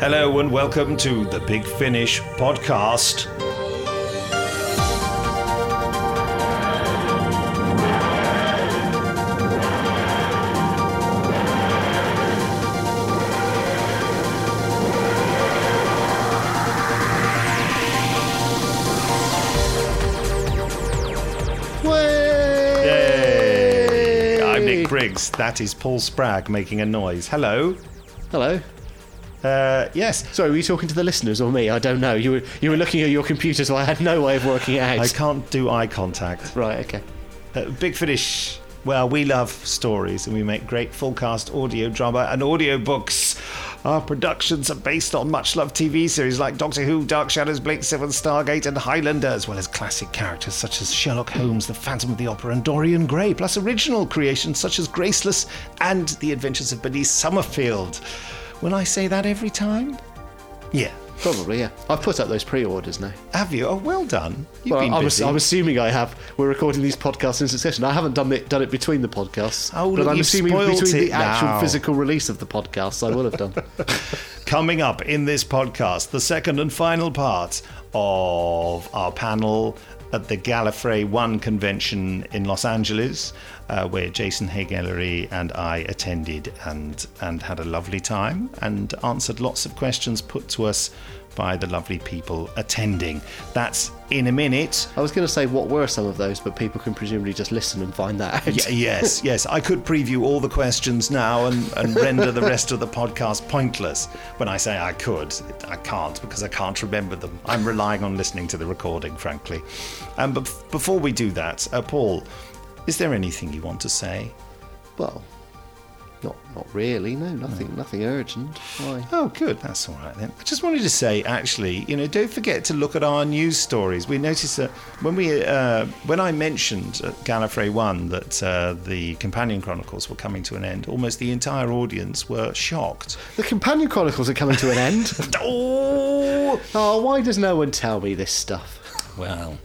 Hello and welcome to the Big Finish podcast. Yay! I'm Nick Briggs. That is Paul Spragg making a noise. Hello. Hello. Uh, yes, Sorry, were you talking to the listeners or me? I don't know. You were you were looking at your computer, so I had no way of working it out. I can't do eye contact. Right. Okay. Uh, Big Finish. Well, we love stories and we make great full cast audio drama and audio books. Our productions are based on much loved TV series like Doctor Who, Dark Shadows, Blake Seven, Stargate, and Highlander, as well as classic characters such as Sherlock Holmes, The Phantom of the Opera, and Dorian Gray, plus original creations such as Graceless and The Adventures of Bernice Summerfield. Will I say that every time? Yeah. Probably. Yeah. I've put up those pre-orders now. Have you? Oh, well done. You've Well, been I'm, busy. I'm assuming I have. We're recording these podcasts in succession. I haven't done it done it between the podcasts. Oh, but look, I'm you've assuming between it the actual now. physical release of the podcasts, I will have done. Coming up in this podcast, the second and final part of our panel at the Gallifrey One convention in Los Angeles, uh, where Jason Haig-Ellery and I attended and and had a lovely time and answered lots of questions put to us by the lovely people attending. That's in a minute. I was going to say what were some of those, but people can presumably just listen and find that out. Y- yes, yes. I could preview all the questions now and, and render the rest of the podcast pointless. When I say I could, I can't because I can't remember them. I'm relying on listening to the recording, frankly. Um, but before we do that, uh, Paul, is there anything you want to say? Well, not not really. No, nothing nothing urgent. Why? Oh, good. That's all right then. I just wanted to say, actually, you know, don't forget to look at our news stories. We noticed that when we, uh, when I mentioned at Gallifrey One that uh, the Companion Chronicles were coming to an end, almost the entire audience were shocked. The Companion Chronicles are coming to an end. Oh, oh, why does no one tell me this stuff? well.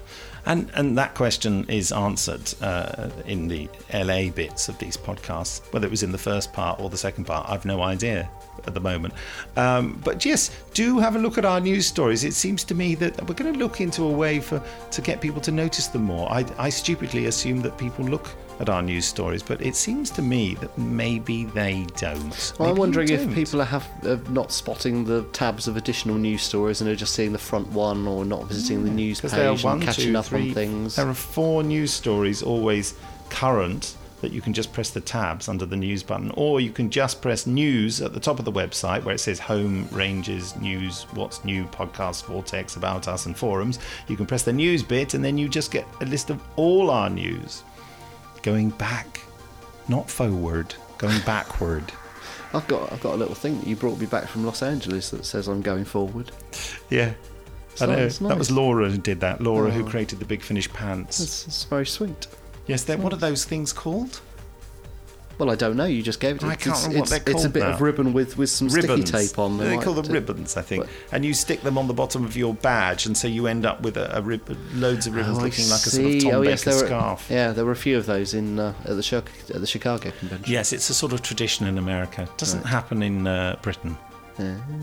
And, and that question is answered uh, in the LA bits of these podcasts. Whether it was in the first part or the second part, I've no idea at the moment. Um, but yes, do have a look at our news stories. It seems to me that we're going to look into a way for to get people to notice them more. I, I stupidly assume that people look at our news stories, but it seems to me that maybe they don't. Well, Maybe I'm wondering if people are have are not spotting the tabs of additional news stories and are just seeing the front one or not visiting the news page there are and catching two, up three- on things. There are four news stories always current that you can just press the tabs under the news button, or you can just press news at the top of the website where it says home, ranges, news, what's new, podcast, vortex, about us, and forums. You can press the news bit, and then you just get a list of all our news going back, not forward, going backward. I've got I've got a little thing that you brought me back from Los Angeles that says I'm going forward. Yeah. I know. Sounds That was Laura who did that. Laura, who Oh. created the Big Finish pants. It's, very sweet. Yes, they're, what are those things called? Well, I don't know. You just gave it. to I it's, can't remember what it's, they're called it's a bit now. of ribbon with with some ribbons. sticky tape on. They like call them to- ribbons, I think. But- and you stick them on the bottom of your badge, and so you end up with a, a rib- loads of ribbons Oh, I looking like a sort of see. Tom oh, Baker there were, scarf. Yeah, there were a few of those in uh, at the at the Chicago convention. Yes, it's a sort of tradition in America. Doesn't happen in uh, Britain.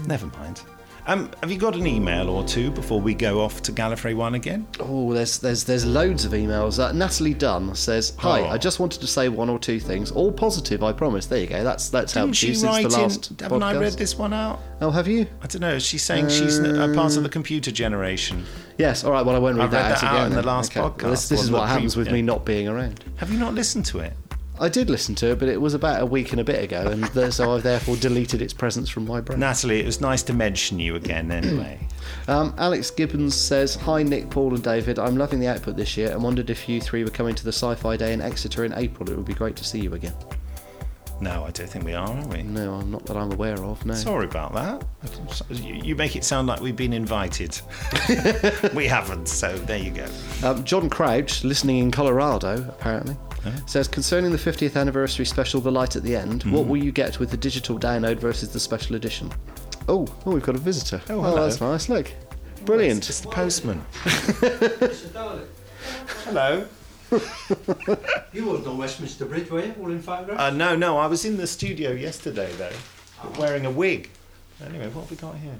Never mind. Um, have you got an email or two before we go off to Gallifrey One again? Oh, there's there's there's loads of emails. Uh, Natalie Dunn says, "Hi, Oh. I just wanted to say one or two things, all positive, I promise." There you go. That's that's Didn't helped you since the last in? Haven't I read this one out? Oh, have you? I don't know. She's saying she's a part of the computer generation. Yes. All right. Well, I won't read I that read out that out again. in the last Okay. podcast, Well, this this is what happens with yeah. me not being around. Have you not listened to it? I did listen to it, but it was about a week and a bit ago, and so I've therefore deleted its presence from my brain. Natalie, it was nice to mention you again anyway. Um, Alex Gibbons says, Hi Nick, Paul, and David. I'm loving the output this year and wondered if you three were coming to the Sci Fi Day in Exeter in April. It would be great to see you again. no, I don't think we are, are we? No, I'm not that I'm aware of, no. Sorry about that. You you make it sound like we've been invited. we haven't, so there you go. Um, John Crouch, listening in Colorado, apparently, says, Concerning the 50th anniversary special, The Light at the End, Hmm. what will you get with the digital download versus the special edition? Oh, oh, we've got a visitor. Oh, hello. that's nice. Look. Brilliant. It's the postman. Mr. Darling, Hello. you weren't on Westminster Bridge, were you? All in photograph? Uh, no, no, I was in the studio yesterday though, wearing a wig. Anyway, what have we got here?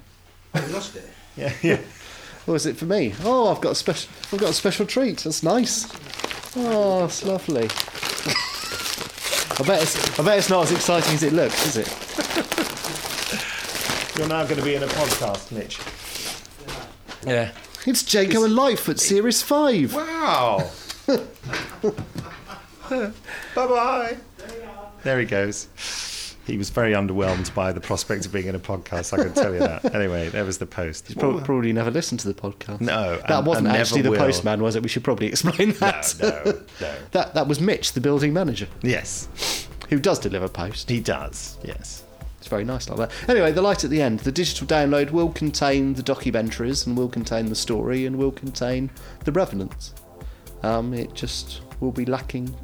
Oh, you lost it. Yeah, yeah. What is it for me? Oh, I've got a special. I've got a special treat. That's nice. Oh, it's lovely. I bet it's. I bet it's not as exciting as it looks, is it? You're now going to be in a podcast, Mitch. Yeah. It's Jago and Litefoot Series Five. Wow. bye bye. There he goes. He was very underwhelmed by the prospect of being in a podcast. I can tell you that. Anyway, there was the post. He's prob- probably never listened to the podcast. No, that and- wasn't and actually the will. postman, was it? We should probably explain No, that. no, no. That that was Mitch, the building manager, Yes, who does deliver post. he does. Yes. It's very nice like that. Anyway, the light at the end. The digital download will contain the documentaries and will contain the story and will contain the revenants. Um, it just will be lacking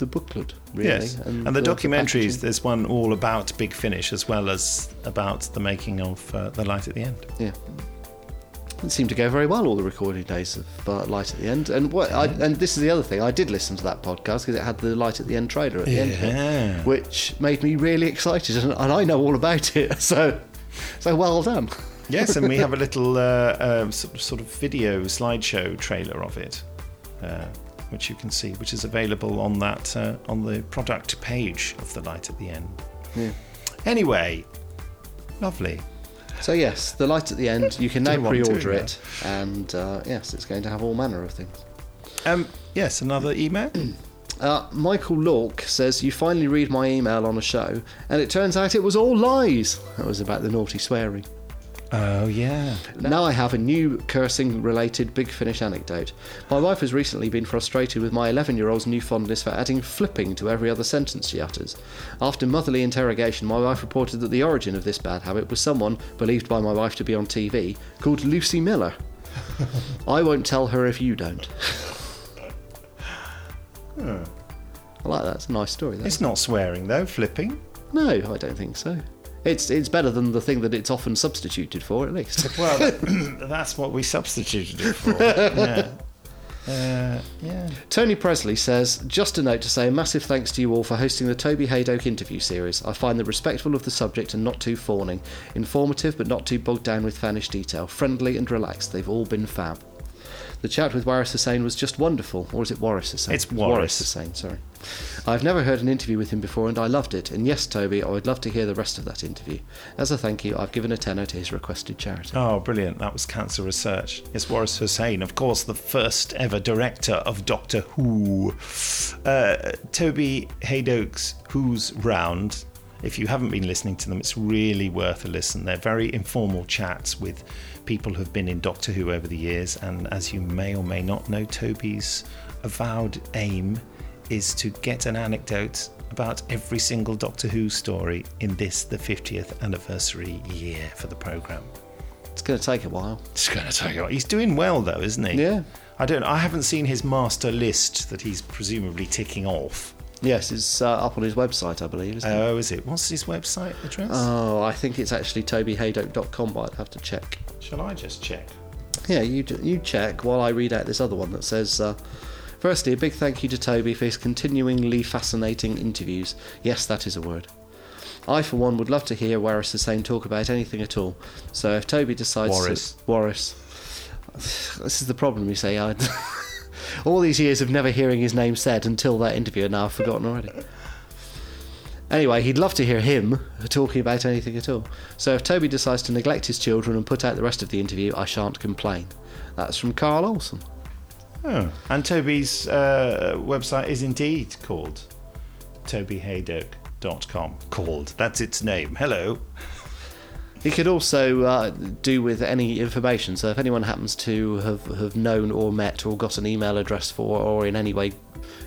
the booklet, really. yes. And, the, documentaries, packaging. there's one all about Big Finish as well as about the making of uh, The Light at the End. Yeah. It seemed to go very well all the recording days of uh, Light at the End, and what I, and this is the other thing I did listen to that podcast because it had the Light at the End trailer at the end, of it, which made me really excited, and, and I know all about it, so so well done. Yes, and we have a little uh, sort of- sort of video slideshow trailer of it, uh, which you can see, which is available on that uh, on the product page of the light at the end. Yeah. Anyway, lovely. So yes, the light at the end. You can now pre-order it, and uh, yes, it's going to have all manner of things. Um, yes, another email. Uh, Michael Lork says you finally read my email on a show, and it turns out it was all lies. That was about the naughty swearing. Oh yeah. Now I have a new cursing related Big Finish anecdote. My wife has recently been frustrated with my 11 year old's new fondness for adding flipping to every other sentence she utters. After motherly interrogation, my wife reported that the origin of this bad habit was someone, believed by my wife to be on TV, called Lucy Miller. I won't tell her if you don't. I like that. It's a nice story. That. It's not swearing though. Flipping. No, I don't think so. It's it's better than the thing that it's often substituted for, at least. Well, that's what we substituted it for. yeah. Uh, yeah. Tony Presley says, just a note to say a massive thanks to you all for hosting the Toby Hadoke interview series. I find them respectful of the subject and not too fawning, informative but not too bogged down with fanish detail, friendly and relaxed. They've all been fab. The chat with Waris Hussein was just wonderful, or is it Waris Hussein? It's Waris. Hussein, sorry. I've never heard an interview with him before and I loved it. And yes, Toby, I would love to hear the rest of that interview. As a thank you, I've given a tenner to his requested charity. Oh, brilliant. That was Cancer Research. It's Waris Hussein, of course, the first ever director of Doctor Who. Uh, Toby Hadoke's Who's Round. If you haven't been listening to them, it's really worth a listen. They're very informal chats with people who've been in Doctor Who over the years. And as you may or may not know, Toby's avowed aim is to get an anecdote about every single Doctor Who story in this, the 50th anniversary year for the programme. It's going to take a while. It's going to take a while. He's doing well though, isn't he? Yeah. I don't. I haven't seen his master list that he's presumably ticking off. Yes, it's uh, up on his website, I believe, isn't it? Oh, is it? What's his website address? Oh, I think it's actually tobyhadoke.com, but I'd have to check. Shall I just check? Yeah, you you check while I read out this other one that says. Uh, Firstly, a big thank you to Toby for his continuingly fascinating interviews. Yes, that is a word. I, for one, would love to hear Waris Hussein talk about anything at all. So if Toby decides Waris. to. Waris. This is the problem, you say. I, all these years of never hearing his name said until that interview, and now I've forgotten already. Anyway, he'd love to hear him talking about anything at all. So if Toby decides to neglect his children and put out the rest of the interview, I shan't complain. That's from Carl Olson. Oh, and Toby's uh, website is indeed called tobyhadoke.com. Called. That's its name. Hello. He could also uh, do with any information. So if anyone happens to have, have known or met or got an email address for or in any way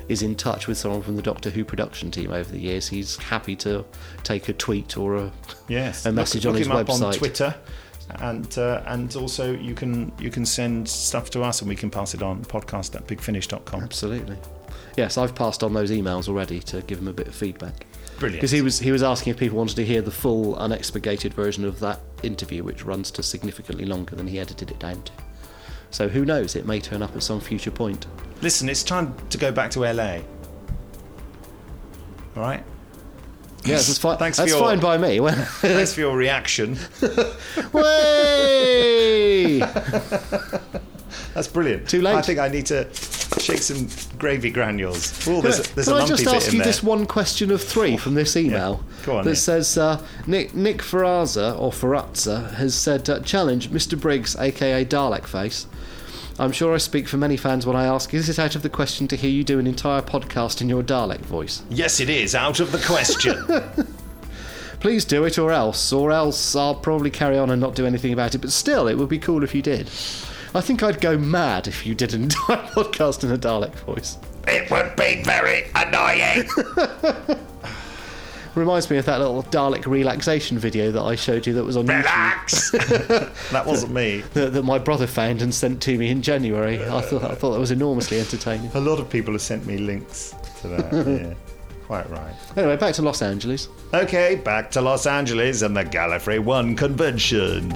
is in touch with someone from the Doctor Who production team over the years, he's happy to take a tweet or a Yes. a message look, on look his him up on website. Twitter. And uh, and also you can you can send stuff to us and we can pass it on podcast at bigfinish.com. Absolutely. Yes, I've passed on those emails already to give him a bit of feedback. Brilliant. Because he was he was asking if people wanted to hear the full unexpurgated version of that interview, which runs to significantly longer than he edited it down to. So who knows? It may turn up at some future point. Listen, it's time to go back to LA. All right? Yes, that's fine. Thanks that's your- fine by me. Thanks for your reaction. way! That's brilliant. Too late. I think I need to shake some gravy granules. Oh, there's, there's Can I just ask you there. this one question of three from this email Go on, that yeah. says uh, Nick Nick Ferraza or Ferrazza has said uh, challenge Mr Briggs, aka Dalek Face. I'm sure I speak for many fans when I ask, is it out of the question to hear you do an entire podcast in your Dalek voice? Yes, it is out of the question. Please do it, or else, or else I'll probably carry on and not do anything about it. But still, it would be cool if you did. I think I'd go mad if you did an entire podcast in a Dalek voice. it would be very annoying. Reminds me of that little Dalek relaxation video that I showed you that was on YouTube. Relax. that wasn't me. That, that my brother found and sent to me in January. I thought I thought that was enormously entertaining. A lot of people have sent me links to that. yeah, quite right. Anyway, back to Los Angeles. Okay, back to Los Angeles and the Gallifrey One convention.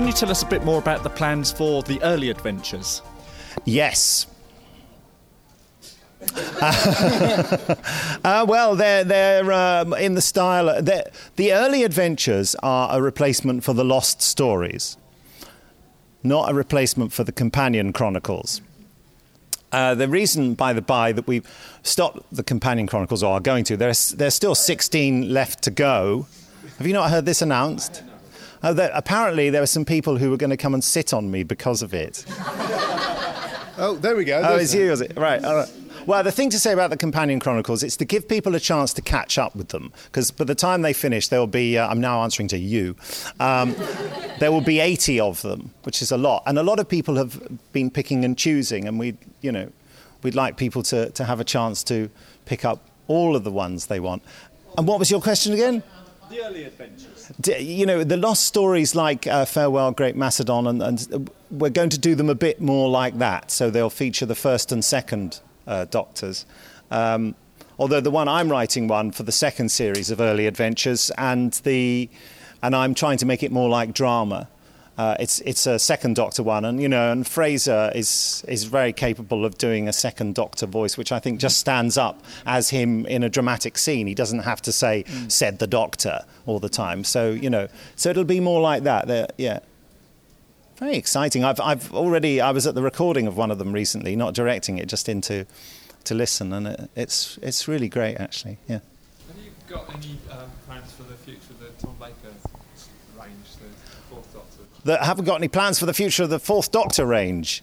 Can you tell us a bit more about the plans for the early adventures? Yes. uh, well, they're they're um, in the style. they're- The early adventures are a replacement for the lost stories, not a replacement for the companion chronicles. Uh, the reason, by the by, that we've stopped the companion chronicles, or are going to, there's there's still 16 left to go. Have you not heard this announced? Uh, that apparently there were some people who were going to come and sit on me because of it. Oh, there we go. Oh, it's you, is it? Right. all right. Well, the thing to say about the Companion Chronicles is to give people a chance to catch up with them, because by the time they finish, there will be. Uh, I'm now answering to you. Um, there will be 80 of them, which is a lot, and a lot of people have been picking and choosing, and we, you know, we'd like people to to have a chance to pick up all of the ones they want. And what was your question again? The early adventures. You know, the lost stories like uh, Farewell, Great Macedon, and, and we're going to do them a bit more like that. So they'll feature the first and second uh, Doctors. Um, although the one I'm writing one for the second series of Early Adventures, and the and I'm trying to make it more like drama. Uh, it's it's a second Doctor one, and you know, and Frazer is is very capable of doing a second Doctor voice, which I think just stands up as him in a dramatic scene. He doesn't have to say "said the Doctor" all the time. So you know, so it'll be more like that. They're- yeah, very exciting. I've I've already I was at the recording of one of them recently, not directing it, just into to listen, and it, it's it's really great actually. Yeah. Have you got any um, plans for the future of the Tom Baker range, the fourth Doctor? That haven't got any plans for the future of the Fourth Doctor range.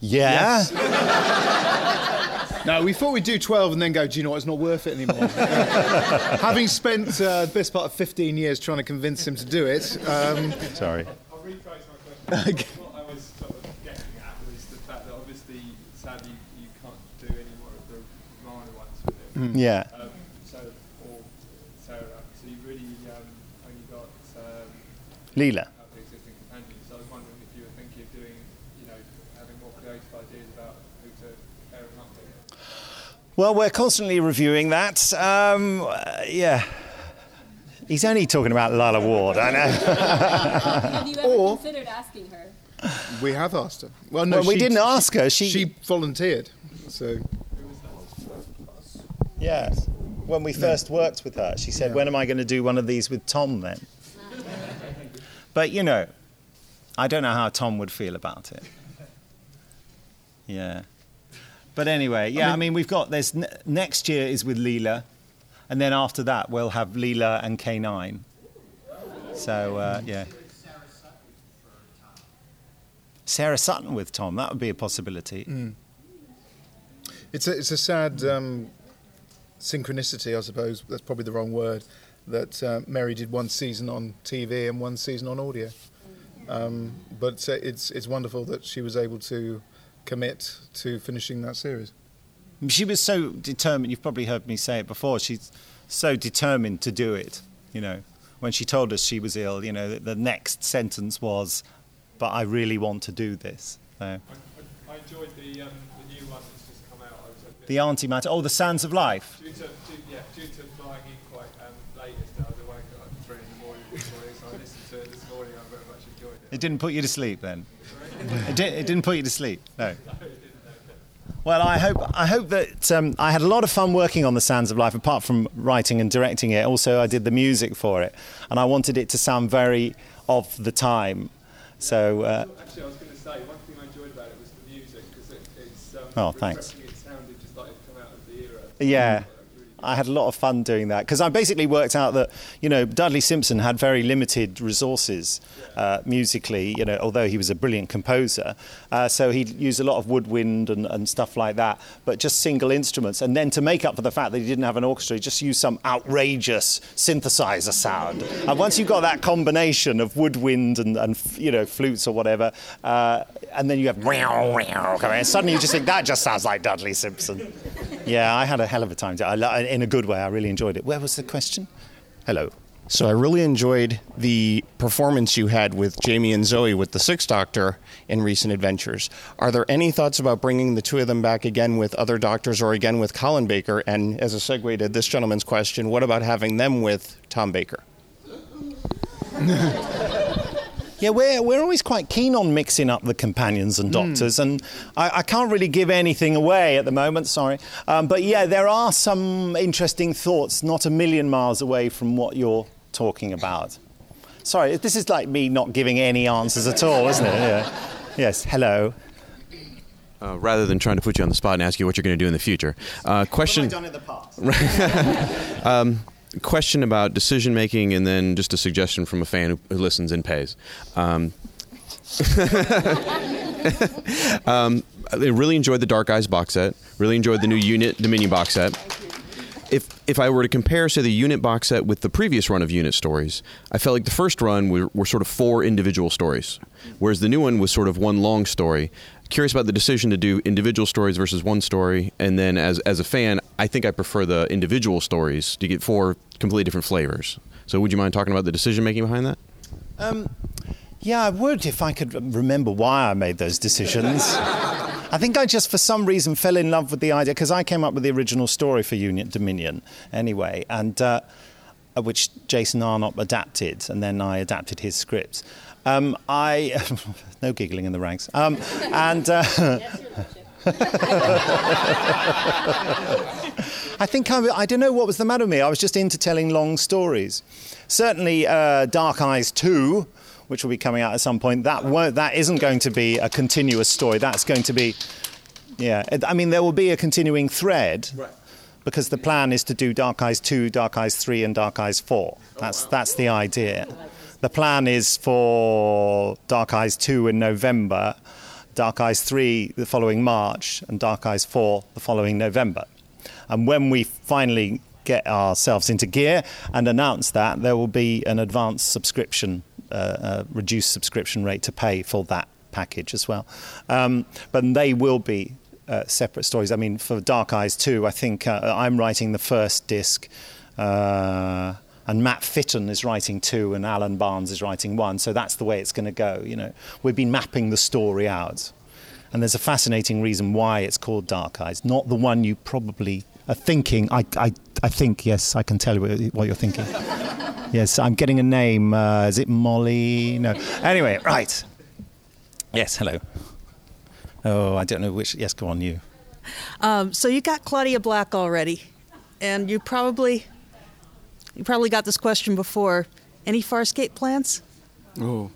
Yeah. No, we thought we'd do 12 and then go, do you know what, it's not worth it anymore. Having spent uh, the best part of 15 years trying to convince him to do it, um, Sorry. I'll rephrase my question. what I was sort of getting at was the fact that obviously, sadly, you can't do any more of the Romana ones with him. Yeah. Um, so, or Sarah, so you really um, only got um, Leela. out the existing companions. So I was wondering if you were thinking of doing, you know, having more creative ideas about who to pair him up to. Well, we're constantly reviewing that. Um, uh, yeah. He's only talking about Lalla Ward, I know. Have you ever Or- considered asking her? we have asked her. Well, no, Well, we she- didn't ask her. She, She volunteered. So, yeah. When we first worked with her, she said, Yeah. "When am I going to do one of these with Tom then?" But you know, I don't know how Tom would feel about it. Yeah. But anyway, yeah. I mean, we've got this. ne- next year is with Leela, and then after that we'll have Leela and K9. So uh, yeah. Sarah Sutton with Tom. That would be a possibility. it's a, it's a sad um, synchronicity, I suppose. That's probably the wrong word. That uh, Mary did one season on TV and one season on audio. Um, but uh, it's, it's wonderful that she was able to commit to finishing that series. She was so determined. You've probably heard me say it before. She's so determined to do it. You know, when she told us she was ill, you know, the, the next sentence was, "But I really want to do this." So, I, I, I enjoyed the, um, the new one that's just come out. I was a bit the Auntie Matter. Oh, the Sands of Life. Due to, due, yeah, due to It didn't put you to sleep then. It, did, it didn't put you to sleep. No. Well, I hope I hope that um, I had a lot of fun working on the Sands of Life. Apart from writing and directing it, also I did the music for it, and I wanted it to sound very of the time. So uh, Actually, I was going to say one thing I enjoyed about it was the music because it, it's um, Oh, thanks. It sounded just like it come out of the era. Yeah. I had a lot of fun doing that because I basically worked out that you know Dudley Simpson had very limited resources uh, musically. You know, although he was a brilliant composer, uh, so he'd use a lot of woodwind and, and stuff like that, but just single instruments. And then to make up for the fact that he didn't have an orchestra, he just used some outrageous synthesizer sound. And once you've got that combination of woodwind and, and you know flutes or whatever, uh, and then you have wow wow, and suddenly you just think that just sounds like Dudley Simpson. Yeah, I had a hell of a time. I, in a good way. I really enjoyed it. Where was the question? Hello. So I really enjoyed the performance you had with Jamie and Zoe with the Sixth Doctor in recent adventures. Are there any thoughts about bringing the two of them back again with other doctors or again with Colin Baker? And as a segue to this gentleman's question, what about having them with Tom Baker? Yeah, we're, we're always quite keen on mixing up the companions and doctors, and I, I can't really give anything away at the moment, sorry. Um, but yeah, there are some interesting thoughts not a million miles away from what you're talking about. Sorry, this is like me not giving any answers at all, isn't it? Yeah. Yes, hello. Uh, rather than trying to put you on the spot and ask you what you're going to do in the future, uh, question. What have I done in the past? um, question about decision making, and then just a suggestion from a fan who, who listens and pays. Um, um, I really enjoyed the Dark Eyes box set. Really enjoyed the new Unit Dominion box set. If if I were to compare, say, the Unit box set with the previous run of Unit stories, I felt like the first run were, were sort of four individual stories, whereas the new one was sort of one long story. Curious about the decision to do individual stories versus one story, and then as as a fan, I think I prefer the individual stories to get four completely different flavors. So, would you mind talking about the decision making behind that? Um, yeah, I would if I could remember why I made those decisions. I think I just, for some reason, fell in love with the idea because I came up with the original story for Unit Dominion anyway, and uh, which Jason Arnopp adapted, and then I adapted his scripts. Um, I no giggling in the ranks, um, and. Uh, I think I, I, don't know what was the matter with me. I was just into telling long stories. Certainly, uh, Dark Eyes 2, which will be coming out at some point, that, won't, that isn't going to be a continuous story. That's going to be, yeah, I mean, there will be a continuing thread. Right. Because the plan is to do Dark Eyes 2, Dark Eyes 3, and Dark Eyes 4. That's, that's the idea. The plan is for Dark Eyes 2 in November, Dark Eyes 3 the following March, and Dark Eyes 4 the following November. And when we finally get ourselves into gear and announce that, there will be an advanced subscription, uh, uh, reduced subscription rate to pay for that package as well. Um, but they will be uh, separate stories. I mean, for Dark Eyes 2, I think uh, I'm writing the first disc. And Matt Fitton is writing two, and Alan Barnes is writing one. So that's the way it's going to go. You know, we've been mapping the story out, and there's a fascinating reason why it's called Dark Eyes, not the one you probably are thinking. I, I, I think yes, I can tell you what you're thinking. yes, I'm getting a name. Uh, is it Molly? No. Anyway, right. Yes. Hello. Oh, I don't know which. Yes, go on, you. Um, so you got Claudia Black already, and you probably you probably got this question before. Any Farscape plans? Oh.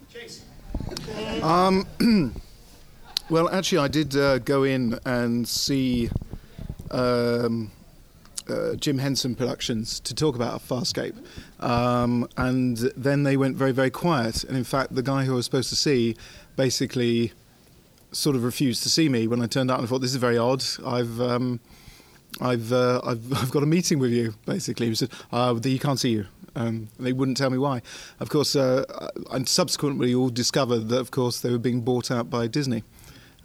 Um, well, actually, I did uh, go in and see um, uh, Jim Henson Productions to talk about a Farscape. Um, and then they went very, very quiet. And in fact, the guy who I was supposed to see basically sort of refused to see me when I turned out and I thought, this is very odd. I've. Um, I've, uh, I've I've got a meeting with you. Basically, he said, uh, "He can't see you." Um, they wouldn't tell me why. Of course, uh, and subsequently, all discovered that, of course, they were being bought out by Disney.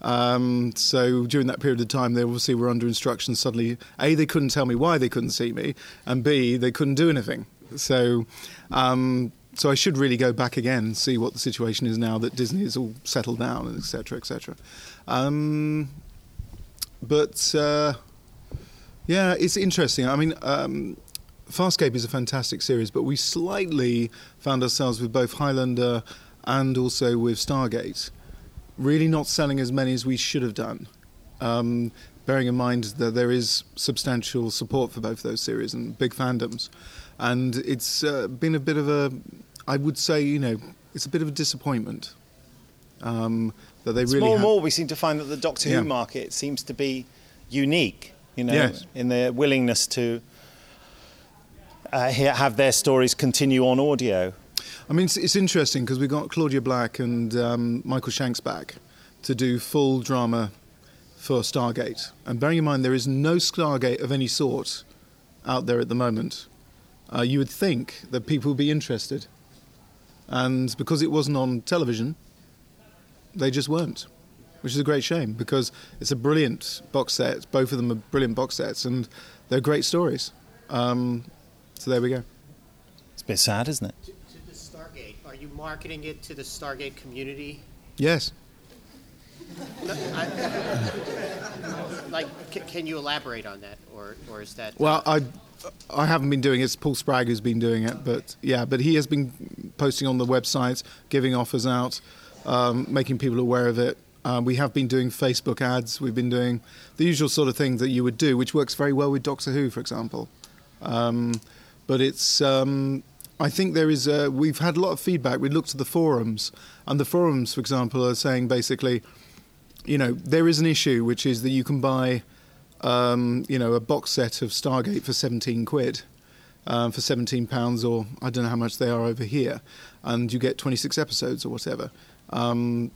Um, so during that period of time, they obviously were under instructions. Suddenly, a they couldn't tell me why they couldn't see me, and b they couldn't do anything. So. Um, so I should really go back again and see what the situation is now that Disney is all settled down, and etc. etc. But uh, yeah, it's interesting. I mean, um, Farscape is a fantastic series, but we slightly found ourselves with both Highlander and also with Stargate really not selling as many as we should have done. Um, bearing in mind that there is substantial support for both those series and big fandoms, and it's uh, been a bit of a, I would say, you know, it's a bit of a disappointment um, that they It's really more and ha- more we seem to find that the Doctor Yeah. Who market seems to be unique, you know, Yes. in their willingness to uh, have their stories continue on audio. I mean, it's, it's interesting because we got Claudia Black and um, Michael Shanks back to do full drama for Stargate. And bearing in mind, there is no Stargate of any sort out there at the moment. Uh, you would think that people would be interested. And because it wasn't on television, they just weren't, which is a great shame because it's a brilliant box set. Both of them are brilliant box sets and they're great stories. Um, so there we go. It's a bit sad, isn't it? To the Stargate, are you marketing it to the Stargate community? Yes. I- Like, ca- can you elaborate on that, or, or is that? Well, I I haven't been doing it. It's Paul Spragg who's been doing it, but yeah, but he has been posting on the website, giving offers out, um, making people aware of it. Uh, we have been doing Facebook ads. We've been doing the usual sort of thing that you would do, which works very well with Doctor Who, for example. Um, but it's um, I think there is a, we've had a lot of feedback. We looked at the forums, and the forums, for example, are saying basically, you know, there is an issue, which is that you can buy, um, you know, a box set of Stargate for 17 quid, um, for 17 pounds, or I don't know how much they are over here, and you get 26 episodes or whatever. Um,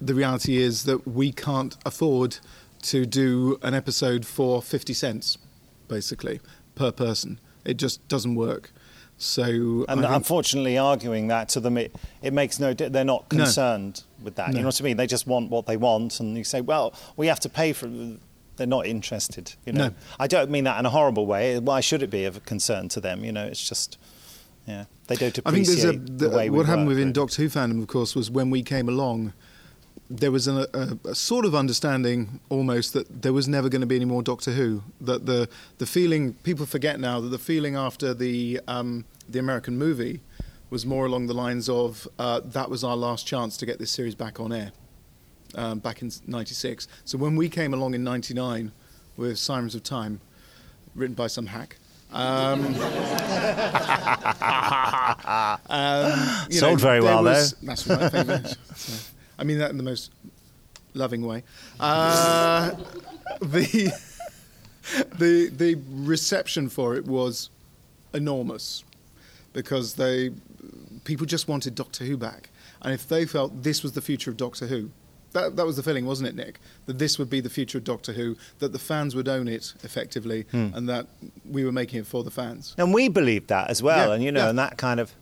the reality is that we can't afford to do an episode for 50 cents, basically, per person. It just doesn't work. So, And I think- unfortunately, arguing that to them, it, it makes no. They're not No. concerned with that. You know what I mean? They just want what they want, and you say, "Well, we have to pay for." it." They're not interested. You know. No. I don't mean that in a horrible way. Why should it be of a concern to them? You know, it's just, yeah, they don't appreciate. I think there's a the, the, way we what happened within. Doctor Who fandom, of course, was when we came along. There was a, a, a sort of understanding, almost, that there was never going to be any more Doctor Who. That the the feeling people forget now that the feeling after the um, the American movie was more along the lines of uh, that was our last chance to get this series back on air, um, back in '96. So when we came along in '99 with Sirens of Time, written by some hack. Um, um, you Sold very there well, was- though. That's right. Thank you very much. So, I mean that in the most loving way. Uh, the the the reception for it was enormous because they people just wanted Doctor Who back, and if they felt this was the future of Doctor Who. That, that was the feeling, wasn't it, Nick? That this would be the future of Doctor Who, that the fans would own it effectively, Hmm. and that we were making it for the fans. And we believed that as well, Yeah, and you know, yeah. and that kind of.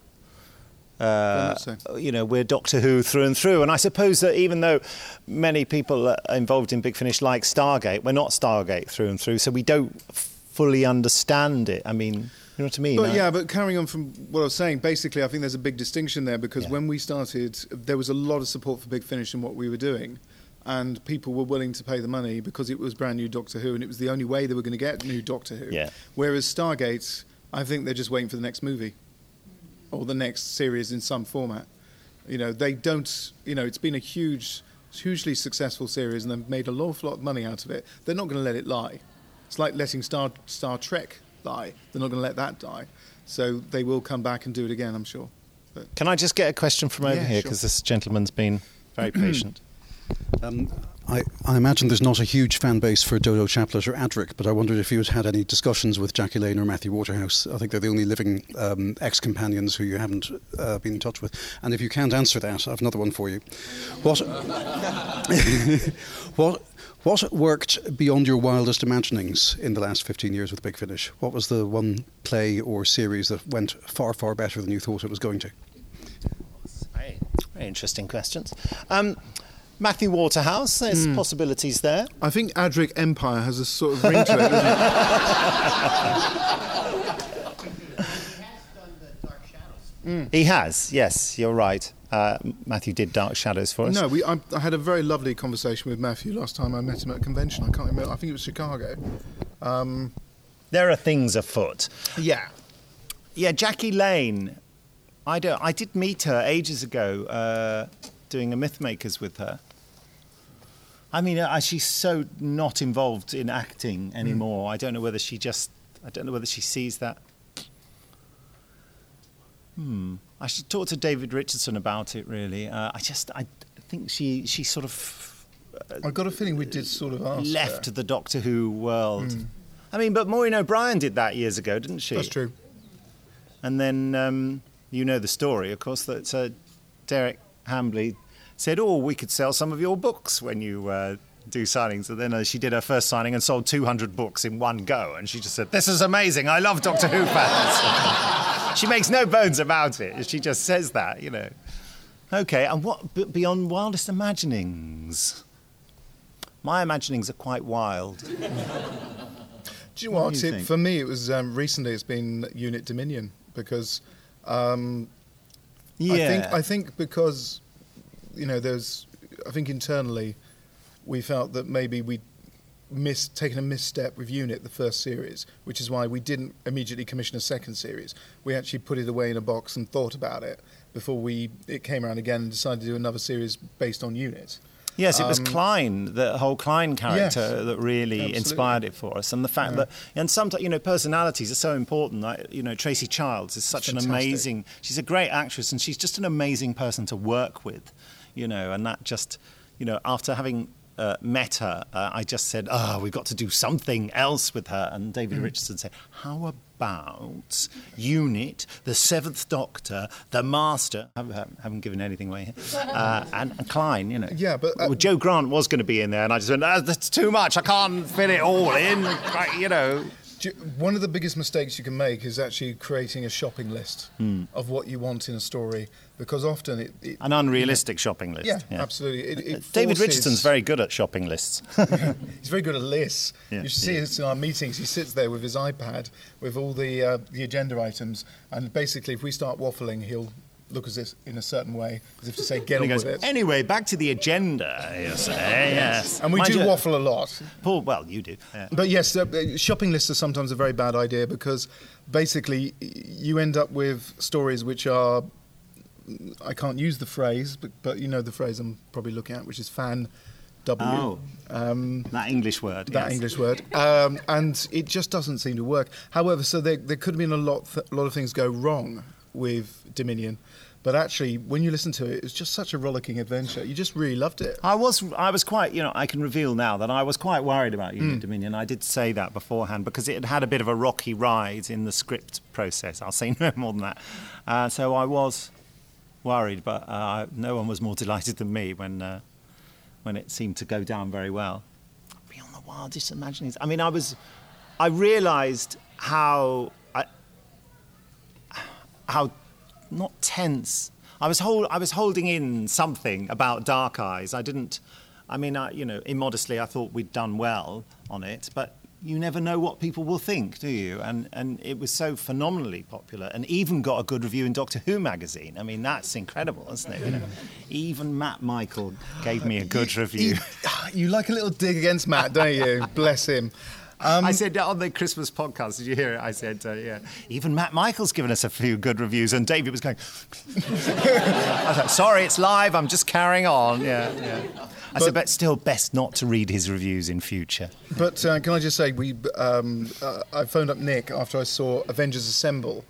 Uh, so. you know, we're Doctor Who through and through, and I suppose that even though many people involved in Big Finish like Stargate, we're not Stargate through and through, so we don't fully understand it. I mean, you know what I mean? But I- yeah, but carrying on from what I was saying, basically, I think there's a big distinction there because Yeah. when we started, there was a lot of support for Big Finish and what we were doing. And people were willing to pay the money because it was brand new Doctor Who and it was the only way they were going to get new Doctor Who. Yeah. Whereas Stargate, I think they're just waiting for the next movie or the next series in some format. You know, they don't, you know, it's been a huge, hugely successful series and they've made a awful lot of money out of it. They're not going to let it lie. It's like letting Star, Star Trek die. They're not going to let that die. So they will come back and do it again, I'm sure. But Can I just get a question from over Yeah, here sure. because this gentleman's been very patient. Um, I, I imagine there's not a huge fan base for Dodo Chaplet or Adric, but I wondered if you had had any discussions with Jackie Lane or Matthew Waterhouse. I think they're the only living um, ex-companions who you haven't uh, been in touch with. And if you can't answer that, I have another one for you. What, what, what worked beyond your wildest imaginings in the last 15 years with Big Finish? What was the one play or series that went far, far better than you thought it was going to? Very, very interesting questions. Um, Matthew Waterhouse, there's Hmm. possibilities there. I think Adric Empire has a sort of ring to it, doesn't it? He has, yes, you're right. Uh, Matthew did Dark Shadows for us. No, we, I, I had a very lovely conversation with Matthew last time I met him at a convention. I can't remember. I think it was Chicago. Um, There are things afoot. yeah. Yeah, Jackie Lane. I don't. I did meet her ages ago, uh, doing a Mythmakers with her, I mean, uh, she's so not involved in acting Hmm. anymore. I don't know whether she just. I don't know whether she sees that. Hmm. I should talk to David Richardson about it. Really, uh, I just. I think she. She sort of I got a feeling we did sort of ask left her. the Doctor Who world. Mm. I mean, but Maureen O'Brien did that years ago, didn't she? That's true. And then um, you know the story, of course, that uh, Derek Hambley said, "Oh, we could sell some of your books when you uh, do signings." And then uh, she did her first signing and sold 200 books in one go, and she just said, "This is amazing! I love Doctor Who fans." she makes no bones about it. She just says that, you know. Okay, and what b- beyond wildest imaginings? My imaginings are quite wild. Do you know What what? you It- for me, it was um, recently. It's been Unit Dominion because um, I think Yeah. I think because you know there's I think internally we felt that maybe we missed taken a misstep with Unit the first series, which is why we didn't immediately commission a second series. We actually put it away in a box and thought about it before we it came around again and decided to do another series based on Unit. Yes, it was Um, Klein, the whole Klein character Yes, that really absolutely. inspired it for us, and the fact Yeah. that and sometimes you know personalities are so important. Like you know Tracey Childs is such an amazing. She's a great actress, and she's just an amazing person to work with. You know, and that just you know after having. Uh, met her, uh, I just said, "Oh, we've got to do something else with her." And David Mm. Richardson said, "How about Unit, the Seventh Doctor, the Master?" I haven't, given anything away here, uh, and, and Klein. You know, Yeah, but uh, well, Jo Grant was going to be in there, and I just went, "Ah, that's too much. I can't fit it all in. You know. You- One of the biggest mistakes you can make is actually creating a shopping list Hmm. of what you want in a story, because often it, it An unrealistic shopping list. Yeah, absolutely. It, it David forces- Richardson's very good at shopping lists. He's very good at lists. Yeah, you should see yeah. us in our meetings. He sits there with his iPad with all the uh, the agenda items, and basically, if we start waffling, he'll look at us in a certain way, as if to say, "Get on goes, with it." anyway, back to the agenda, you say, yes. And we Mind do you- waffle a lot. Paul, well, you do. yeah. But yes, uh, uh, shopping lists are sometimes a very bad idea because basically you end up with stories which are I can't use the phrase, but, but you know the phrase I'm probably looking at, which is fan W. Oh. Um, that English word. that yes. English word, um, and it just doesn't seem to work. However, so there, there could have been a lot, th- a lot of things go wrong with Dominion, but actually, when you listen to it, it's just such a rollicking adventure. You just really loved it. I was, I was quite, you know, I can reveal now that I was quite worried about Unit Mm. Dominion. I did say that beforehand because it had had a bit of a rocky ride in the script process. I'll say no more than that. Uh, so I was worried, but uh, no one was more delighted than me when, uh, when it seemed to go down very well. Beyond the wildest imaginings. I mean, I was, I realised how, how not tense. I was hold, I was holding in something about Dark Eyes. I didn't. I mean, I, you know, immodestly, I thought we'd done well on it, but you never know what people will think, do you? And and it was so phenomenally popular, and even got a good review in Doctor Who magazine. I mean, that's incredible, isn't it? You know, even Matt Michael gave me a good review. You like a little dig against Matt, don't you? Bless him. Um, I said on the Christmas podcast, did you hear it? I said, uh, yeah, even Matt Michael's given us a few good reviews, and David was going, I was like, sorry, it's live, I'm just carrying on. Yeah, yeah. I said, but still, best not to read his reviews in future. But uh, can I just say, we um, uh, I phoned up Nick after I saw Avengers Assemble,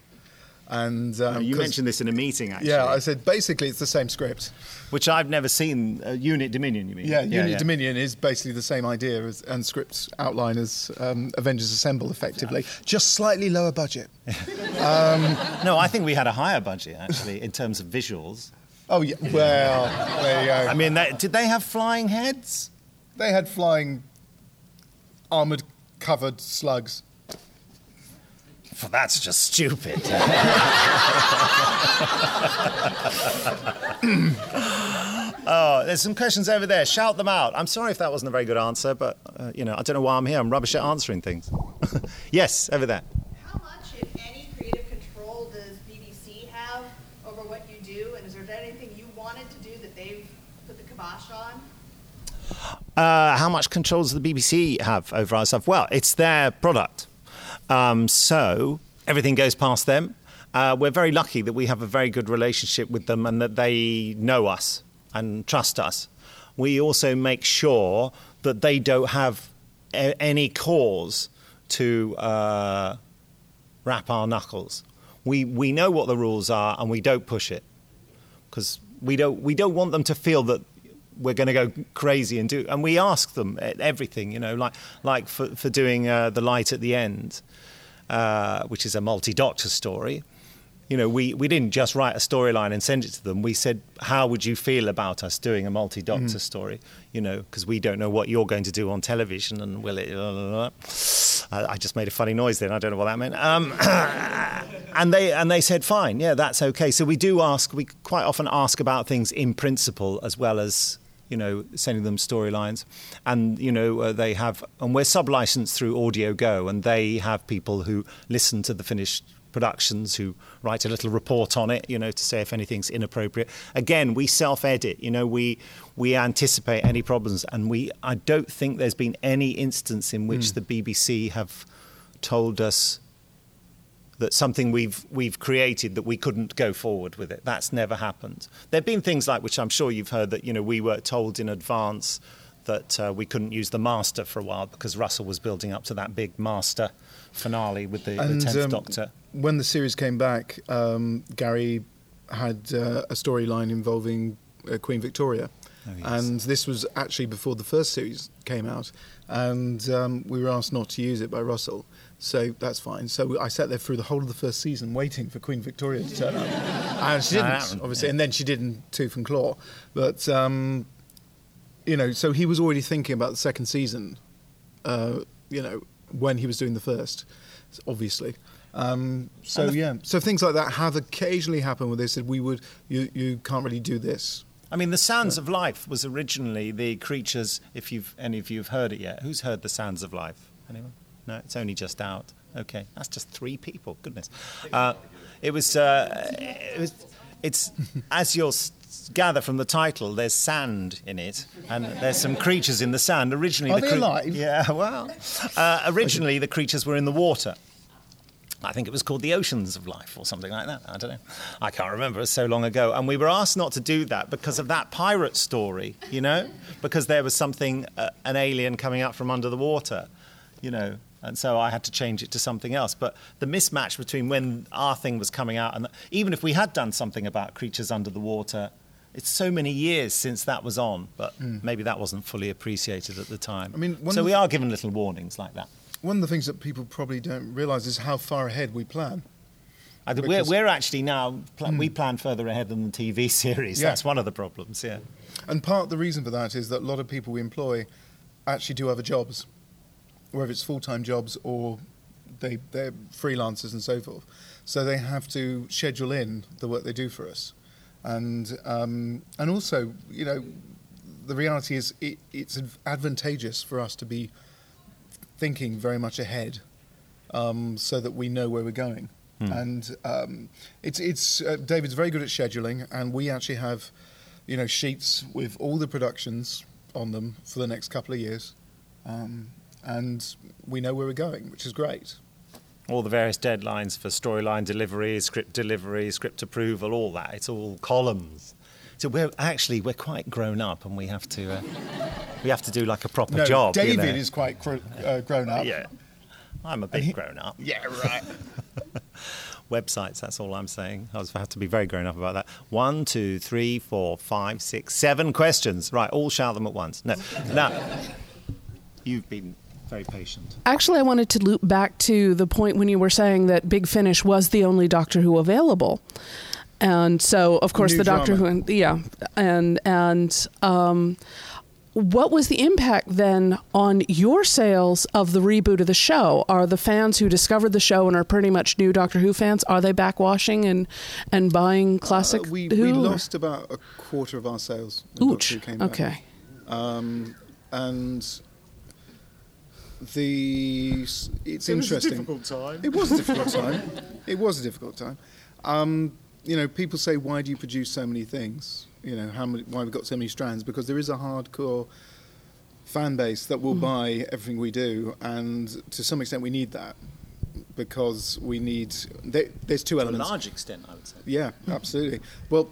and um, you 'cause- mentioned this in a meeting, actually. Yeah, I said basically it's the same script. Which I've never seen. Uh, Unit Dominion, you mean? Yeah, Unit Dominion is basically the same idea as, and script outline as um, Avengers Assemble, effectively, just slightly lower budget. um, No, I think we had a higher budget, actually, in terms of visuals. oh yeah, well, there you go. I mean, they, did they have flying heads? They had flying, armored, covered slugs. Well, that's just stupid. oh, there's some questions over there. Shout them out. I'm sorry if that wasn't a very good answer, but uh, you know, I don't know why I'm here. I'm rubbish at answering things. yes, over there. How much, if any, creative control does BBC have over what you do? And is there anything you wanted to do that they've put the kibosh on? Uh, how much control does the BBC have over our stuff? Well, it's their product. Um, so everything goes past them. Uh, we're very lucky that we have a very good relationship with them and that they know us and trust us. we also make sure that they don't have a- any cause to uh, wrap our knuckles. We we know what the rules are and we don't push it because we don't we don't want them to feel that we're going to go crazy and do and we ask them everything you know like like for for doing uh, the light at the end uh, which is a multi-doctor story you know we we didn't just write a storyline and send it to them. We said how would you feel about us doing a multi-doctor Mhm. story? You know because we don't know what you're going to do on television and will it I, I just made a funny noise then. I don't know what that meant. Um, and they and they said fine. Yeah that's okay. So we do ask we quite often ask about things in principle as well as you know sending them storylines. And you know uh, they have and we're sub licensed through audio go and they have people who listen to the finished productions who write a little report on it you know to say if anything's inappropriate. Again we self edit you know we we anticipate any problems. And we I don't think there's been any instance in which Mm. the BBC have told us that something we've we've created that we couldn't go forward with it. That's never happened. There've been things like which I'm sure you've heard that you know we were told in advance that uh, we couldn't use the master for a while because Russell was building up to that big master finale with the, the tenth um, Doctor. When the series came back, um, Gary had uh, a storyline involving uh, Queen Victoria. Oh, yes. And this was actually before the first series came out. And um, we were asked not to use it by Russell. So that's fine. So I sat there through the whole of the first season waiting for Queen Victoria to turn up. and she didn't, obviously. And then she did in Tooth and Claw. But, um, you know, so he was already thinking about the second season, uh, you know, when he was doing the first, obviously. Um, so yeah, so things like that have occasionally happened where they said we would, you, you can't really do this. I mean, the Sands of Life was originally the creatures. If you've any of you have heard it yet, who's heard the Sands of Life? Anyone? No, it's only just out. Okay, that's just three people. Goodness, uh, it was. Uh, it was. It's as you'll s- gather from the title. There's sand in it, and there's some creatures in the sand. Originally, Are the they alive? Yeah, well, uh, originally the creatures were in the water. I think it was called the Oceans of Life or something like that. I don't know. I can't remember. It was so long ago. And we were asked not to do that because of that pirate story, you know, because there was something, uh, an alien coming up from under the water, you know. And so I had to change it to something else. But the mismatch between when our thing was coming out and even if we had done something about creatures under the water, it's so many years since that was on. But Mm. maybe that wasn't fully appreciated at the time. I mean, so we are given little warnings like that. One of the things that people probably don't realise is how far ahead we plan. I we're, we're actually now pl- Mm. we plan further ahead than the TV series. Yeah. That's one of the problems. Yeah. And part of the reason for that is that a lot of people we employ actually do other jobs, whether it's full time jobs or they, they're freelancers and so forth. So they have to schedule in the work they do for us. And, um, and also, you know, the reality is it, it's advantageous for us to be thinking very much ahead um, so that we know where we're going. Hmm. And um, it's, it's, uh, David's very good at scheduling, and we actually have you know, sheets with all the productions on them for the next couple of years. Um, and we know where we're going, which is great. All the various deadlines for storyline delivery, script delivery, script approval, all that. It's all columns. So we're actually we're quite grown up, and we have to uh, we have to do like a proper no, job. you David know. is quite cr- uh, grown up. Yeah, I'm a bit grown up. Yeah, right. Websites, that's all I'm saying. I was have to be very grown up about that. One, two, three, four, five, six, seven questions. Right, all shout them at once. No, now you've been very patient. Actually, I wanted to loop back to the point when you were saying that Big Finish was the only Doctor Who available. And so, of course, New the Doctor drama. Who, yeah, and and um, what was the impact then on your sales of the reboot of the show? Are the fans who discovered the show and are pretty much new Doctor Who fans are they backwashing and and buying classic Uh, we, Who? we lost about a quarter of our sales. when Ouch. Doctor Who came back. Okay. Um, and the it's It was a interesting. difficult time. It was a difficult time. It was a difficult time. Um, you know, people say, "Why do you produce so many things?" You know, how many, why we've got so many strands? Because there is a hardcore fan base that will Mhm. buy everything we do, and to some extent, we need that because we need. There, there's two To a large extent, I would say. Yeah, absolutely. Well,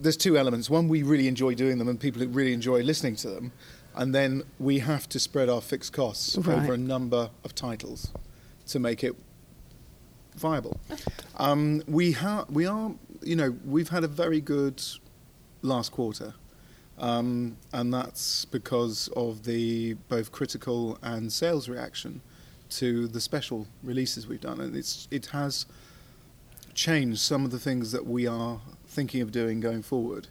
there's two elements. One, we really enjoy doing them, and people really enjoy listening to them, and then we have to spread our fixed costs Right. over a number of titles to make it viable. Um, we ha- we are, you know, we've had a very good last quarter, um, and that's because of the both critical and sales reaction to the special releases we've done, and it's it has changed some of the things that we are thinking of doing going forward.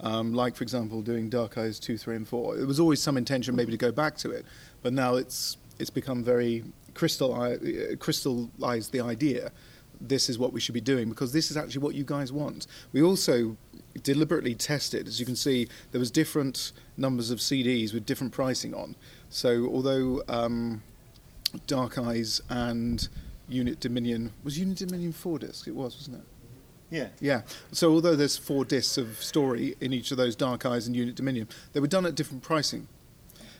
Um, like, for example, doing Dark Eyes 2, 3, and 4. There was always some intention maybe to go back to it, but now it's, it's become very crystalli- uh, crystallized the idea this is what we should be doing because this is actually what you guys want. We also deliberately tested, as you can see, there was different numbers of CDs with different pricing on. So although um, Dark Eyes and Unit Dominion was Unit Dominion four discs, it was, wasn't it? Yeah. Yeah. So although there's four discs of story in each of those Dark Eyes and Unit Dominion, they were done at different pricing.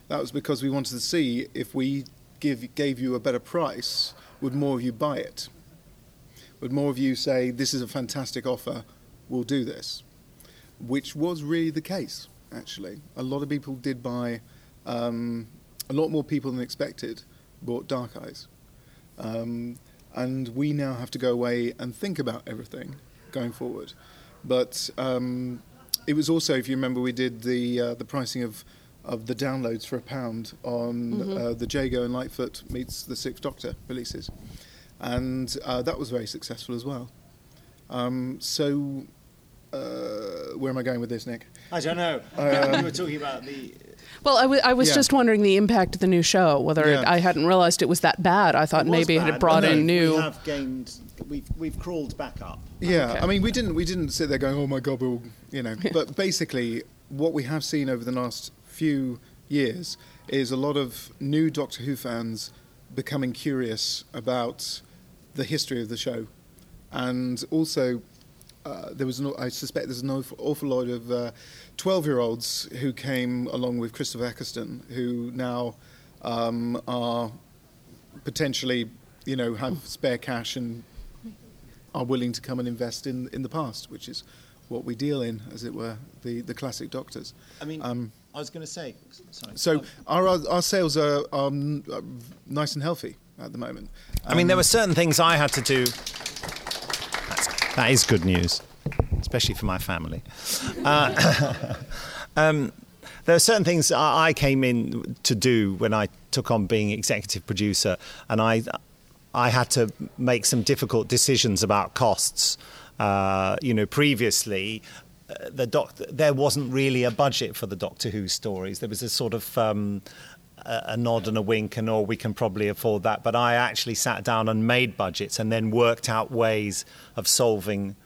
That was because we wanted to see if we give gave you a better price, would more of you buy it? Would more of you say this is a fantastic offer, we'll do this? Which was really the case, actually. A lot of people did buy. Um, a lot more people than expected bought Dark Eyes. Um, and we now have to go away and think about everything going forward. But um, it was also, if you remember, we did the uh, the pricing of of the downloads for a pound on Mhm. uh, the Jago and Litefoot meets the Sixth Doctor releases, and uh, that was very successful as well. Um, so, uh, where am I going with this, Nick? I don't know. Um, you were talking about the. Well, I, w- I was Yeah. just wondering the impact of the new show. Whether it, I hadn't realized it was that bad. I thought was maybe it had brought in new. We have gained. We've we've crawled back up. Yeah, Okay. I mean, we didn't we didn't sit there going, "Oh my God, we'll," you know. but basically, what we have seen over the last few years is a lot of new Doctor Who fans becoming curious about the history of the show, and also uh, there was, an, I suspect, there's an awful, awful lot of twelve-year-olds who came along with Christopher Eccleston, who now um, are potentially, you know, have spare cash and are willing to come and invest in, in the past, which is what we deal in, as it were, the, the classic doctors. I mean, Um, I was going to say. Sorry. so our, our our sales are, are nice and healthy at the moment. I mean, there Um, were certain things I had to do. That's, good news, especially for my family. Uh, um, there are certain things I I came in to do when I took on being executive producer, and I, I had to make some difficult decisions about costs. Uh, you know, previously, uh, the doc- there wasn't really a budget for the Doctor Who stories. There was a sort of um, a, nod and a wink, and oh, we can probably afford that. But I actually sat down and made budgets, and then worked out ways of solving,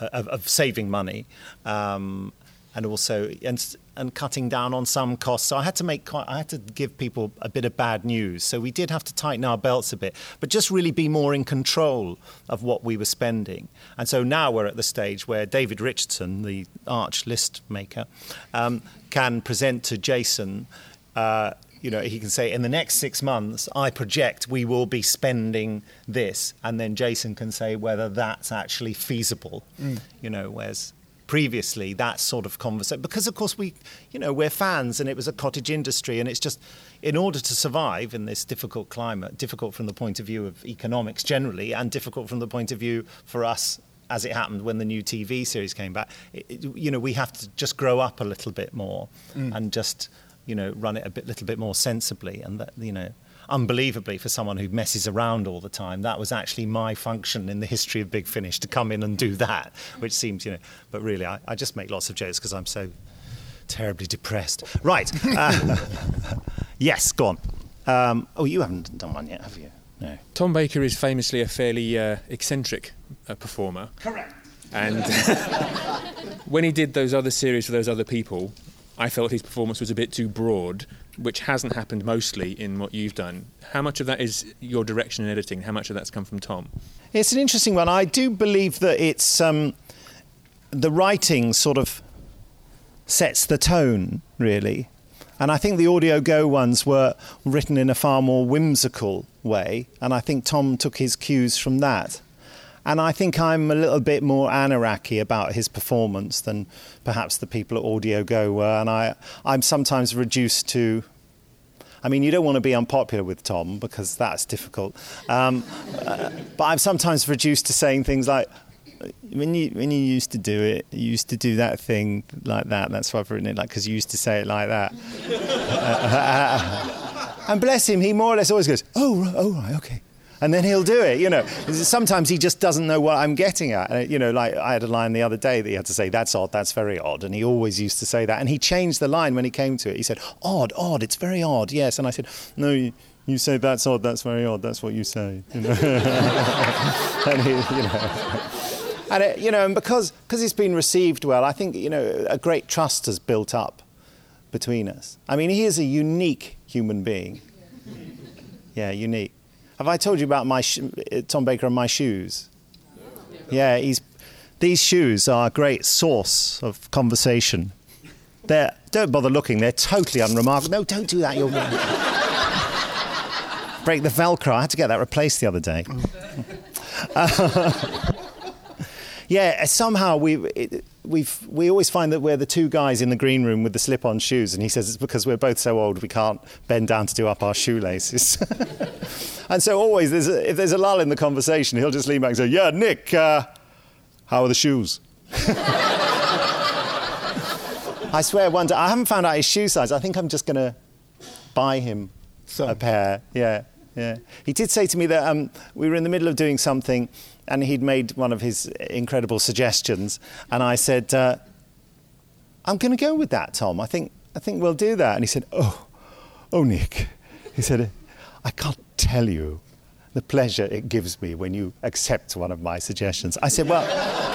uh, of, of saving money, um, and also and and cutting down on some costs. So I had to make quite, I had to give people a bit of bad news. So we did have to tighten our belts a bit, but just really be more in control of what we were spending. And so now we're at the stage where David Richardson, the arch list maker, um, can present to Jason. Uh, you know, he can say, in the next six months, I project we will be spending this, and then Jason can say whether that's actually feasible. Mm. You know, whereas previously that sort of conversation, because of course we, you know, we're fans, and it was a cottage industry, and it's just, in order to survive in this difficult climate, difficult from the point of view of economics generally, and difficult from the point of view for us as it happened when the new TV series came back, it, you know, we have to just grow up a little bit more Mm. and just, you know, run it a bit, little bit more sensibly. And that, you know, unbelievably for someone who messes around all the time, that was actually my function in the history of Big Finish to come in and do that, which seems, you know, but really, I, I just make lots of jokes because I'm so terribly depressed. Right. Uh, yes, go on. Um, oh, you haven't done one yet, have you? No. Tom Baker is famously a fairly uh, eccentric uh, performer. Correct. And when he did those other series for those other people, I felt his performance was a bit too broad, which hasn't happened mostly in what you've done. How much of that is your direction in editing? How much of that's come from Tom? It's an interesting one. I do believe that it's um, the writing sort of sets the tone, really. And I think the Audio Go ones were written in a far more whimsical way. And I think Tom took his cues from that. And I think I'm a little bit more anaraki about his performance than perhaps the people at Audio Go were, and I I'm sometimes reduced to. I mean, you don't want to be unpopular with Tom because that's difficult. Um, uh, but I'm sometimes reduced to saying things like, when you when you used to do it, you used to do that thing like that. That's why I've written it like because you used to say it like that. and bless him, he more or less always goes, "Oh, oh, right, okay," and then he'll do it. You know, sometimes he just doesn't know what I'm getting at. Uh, you know, like I had a line the other day that he had to say, "That's odd, that's very odd," and he always used to say that. And he changed the line when he came to it. He said, "Odd, odd, it's very odd." Yes, and I said, "No." You, you say that's odd, that's very odd, that's what you say. You know? and he, you know. And it, you know, and because because it's been received well, I think you know a great trust has built up between us. I mean, he is a unique human being. Yeah, unique. Have I told you about my sh- Tom Baker and my shoes? Yeah, he's. These shoes are a great source of conversation. They're, don't bother looking. They're totally unremarkable. No, don't do that. You'll break the Velcro. I had to get that replaced the other day. Uh, yeah, somehow we it, we've we always find that we're the two guys in the green room with the slip-on shoes, and he says it's because we're both so old we can't bend down to do up our shoelaces. and so always, there's a, if there's a lull in the conversation, he'll just lean back and say, "Yeah, Nick, uh, how are the shoes?" I swear, one day I haven't found out his shoe size. I think I'm just going to buy him a pair. Yeah, yeah. He did say to me that um, we were in the middle of doing something and he'd made one of his incredible suggestions, and I said, uh, "I'm going to go with that, Tom. I think I think we'll do that." And he said, "Oh, oh, Nick," he said, "I can't tell you the pleasure it gives me when you accept one of my suggestions." I said, "Well."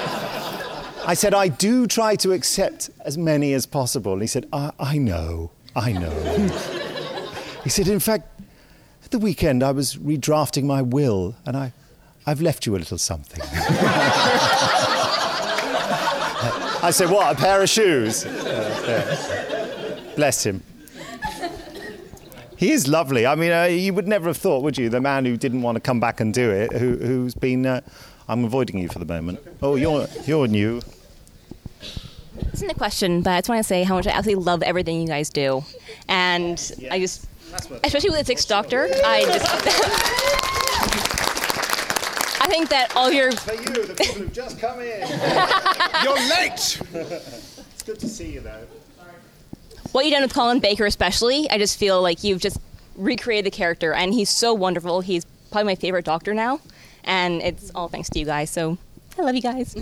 I said, I do try to accept as many as possible. And he said, I, I know, I know. he said, in fact, at the weekend I was redrafting my will and I, I've left you a little something. I said, What, a pair of shoes? Yeah. Bless him. He is lovely. I mean, uh, you would never have thought, would you? The man who didn't want to come back and do it, who, who's been. Uh, I'm avoiding you for the moment. Oh, you're, you're new. This isn't a question, but I just want to say how much I absolutely love everything you guys do. And I just, especially with the Sixth Doctor, I just. I think that all your. For you, the people who've just come in. You're late! it's good to see you, though. what you've done with Colin Baker, especially, I just feel like you've just recreated the character, and he's so wonderful. He's probably my favorite Doctor now, and it's all thanks to you guys. So I love you guys.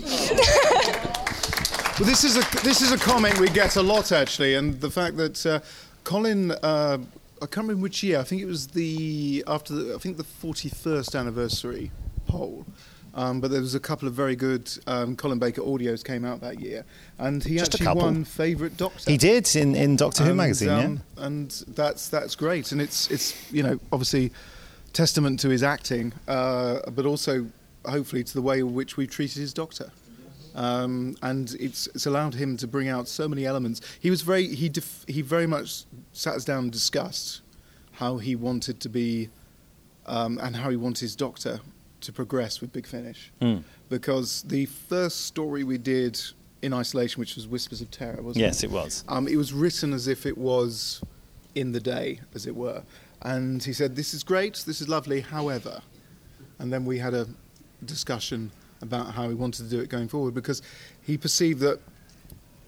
Well, this is a this is a comment we get a lot actually, and the fact that uh, Colin, uh, I can't remember which year. I think it was the after the, I think the forty first anniversary poll. Um, but there was a couple of very good um, Colin Baker audios came out that year, and he Just actually won favourite Doctor. He did in, in Doctor Who magazine, um, and that's that's great, and it's it's you know obviously testament to his acting, uh, but also hopefully to the way in which we treated his Doctor. Um, and it's it's allowed him to bring out so many elements. He was very he def- he very much sat us down and discussed how he wanted to be um, and how he wanted his Doctor to progress with Big Finish. Mm. Because the first story we did in isolation, which was Whispers of Terror, wasn't Yes, it? it was. Um, it was written as if it was in the day, as it were. And he said, This is great, this is lovely, however. And then we had a discussion about how he wanted to do it going forward because he perceived that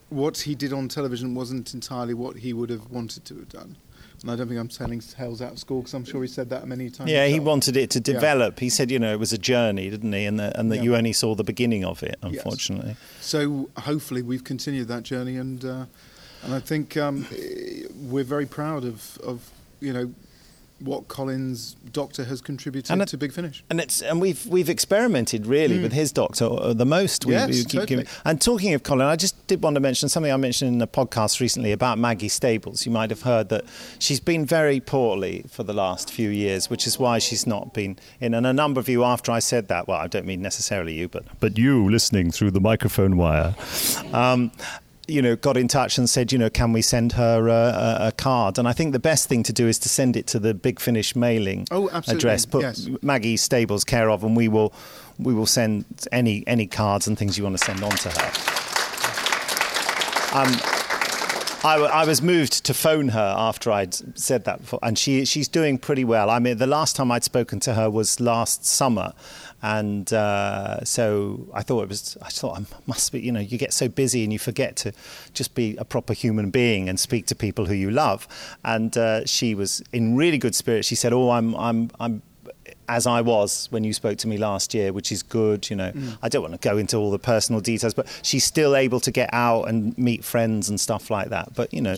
what he did on television wasn't entirely what he would have wanted to have done. And I don't think I'm telling tales out of school because I'm sure he said that many times. Yeah, he wanted it to Yeah. develop. He said, you know, it was a journey, didn't he? And that, and that Yeah. you only saw the beginning of it, Yes. unfortunately. So hopefully we've continued that journey, and uh, and I think um, we're very proud of of you know what Colin's Doctor has contributed And it- to Big Finish. And it's and we've we've experimented really Mm. with his doctor uh, the most. We, Yes, we keep totally. giving. And talking of Colin, I just did want to mention something I mentioned in a podcast recently about Maggie Stables. You might have heard that she's been very poorly for the last few years, which is why she's not been in. And a number of you, after I said that, well, I don't mean necessarily you, but but you listening through the microphone wire. Um, you know, got in touch and said, you know, can we send her a, a, card? And I think the best thing to do is to send it to the Big Finish mailing Oh, address. Put yes. Maggie Stables care of, and we will we will send any any cards and things you want to send on to her. Um, I, w- I was moved to phone her after I'd said that, before, and she she's doing pretty well. I mean, the last time I'd spoken to her was last summer, and uh, so I thought it was. I thought I must be. You know, you get so busy and you forget to just be a proper human being and speak to people who you love. And uh, she was in really good spirits. She said, "Oh, I'm I'm I'm." As I was when you spoke to me last year, which is good, you know. Mm. I don't want to go into all the personal details, but she's still able to get out and meet friends and stuff like that. But you know,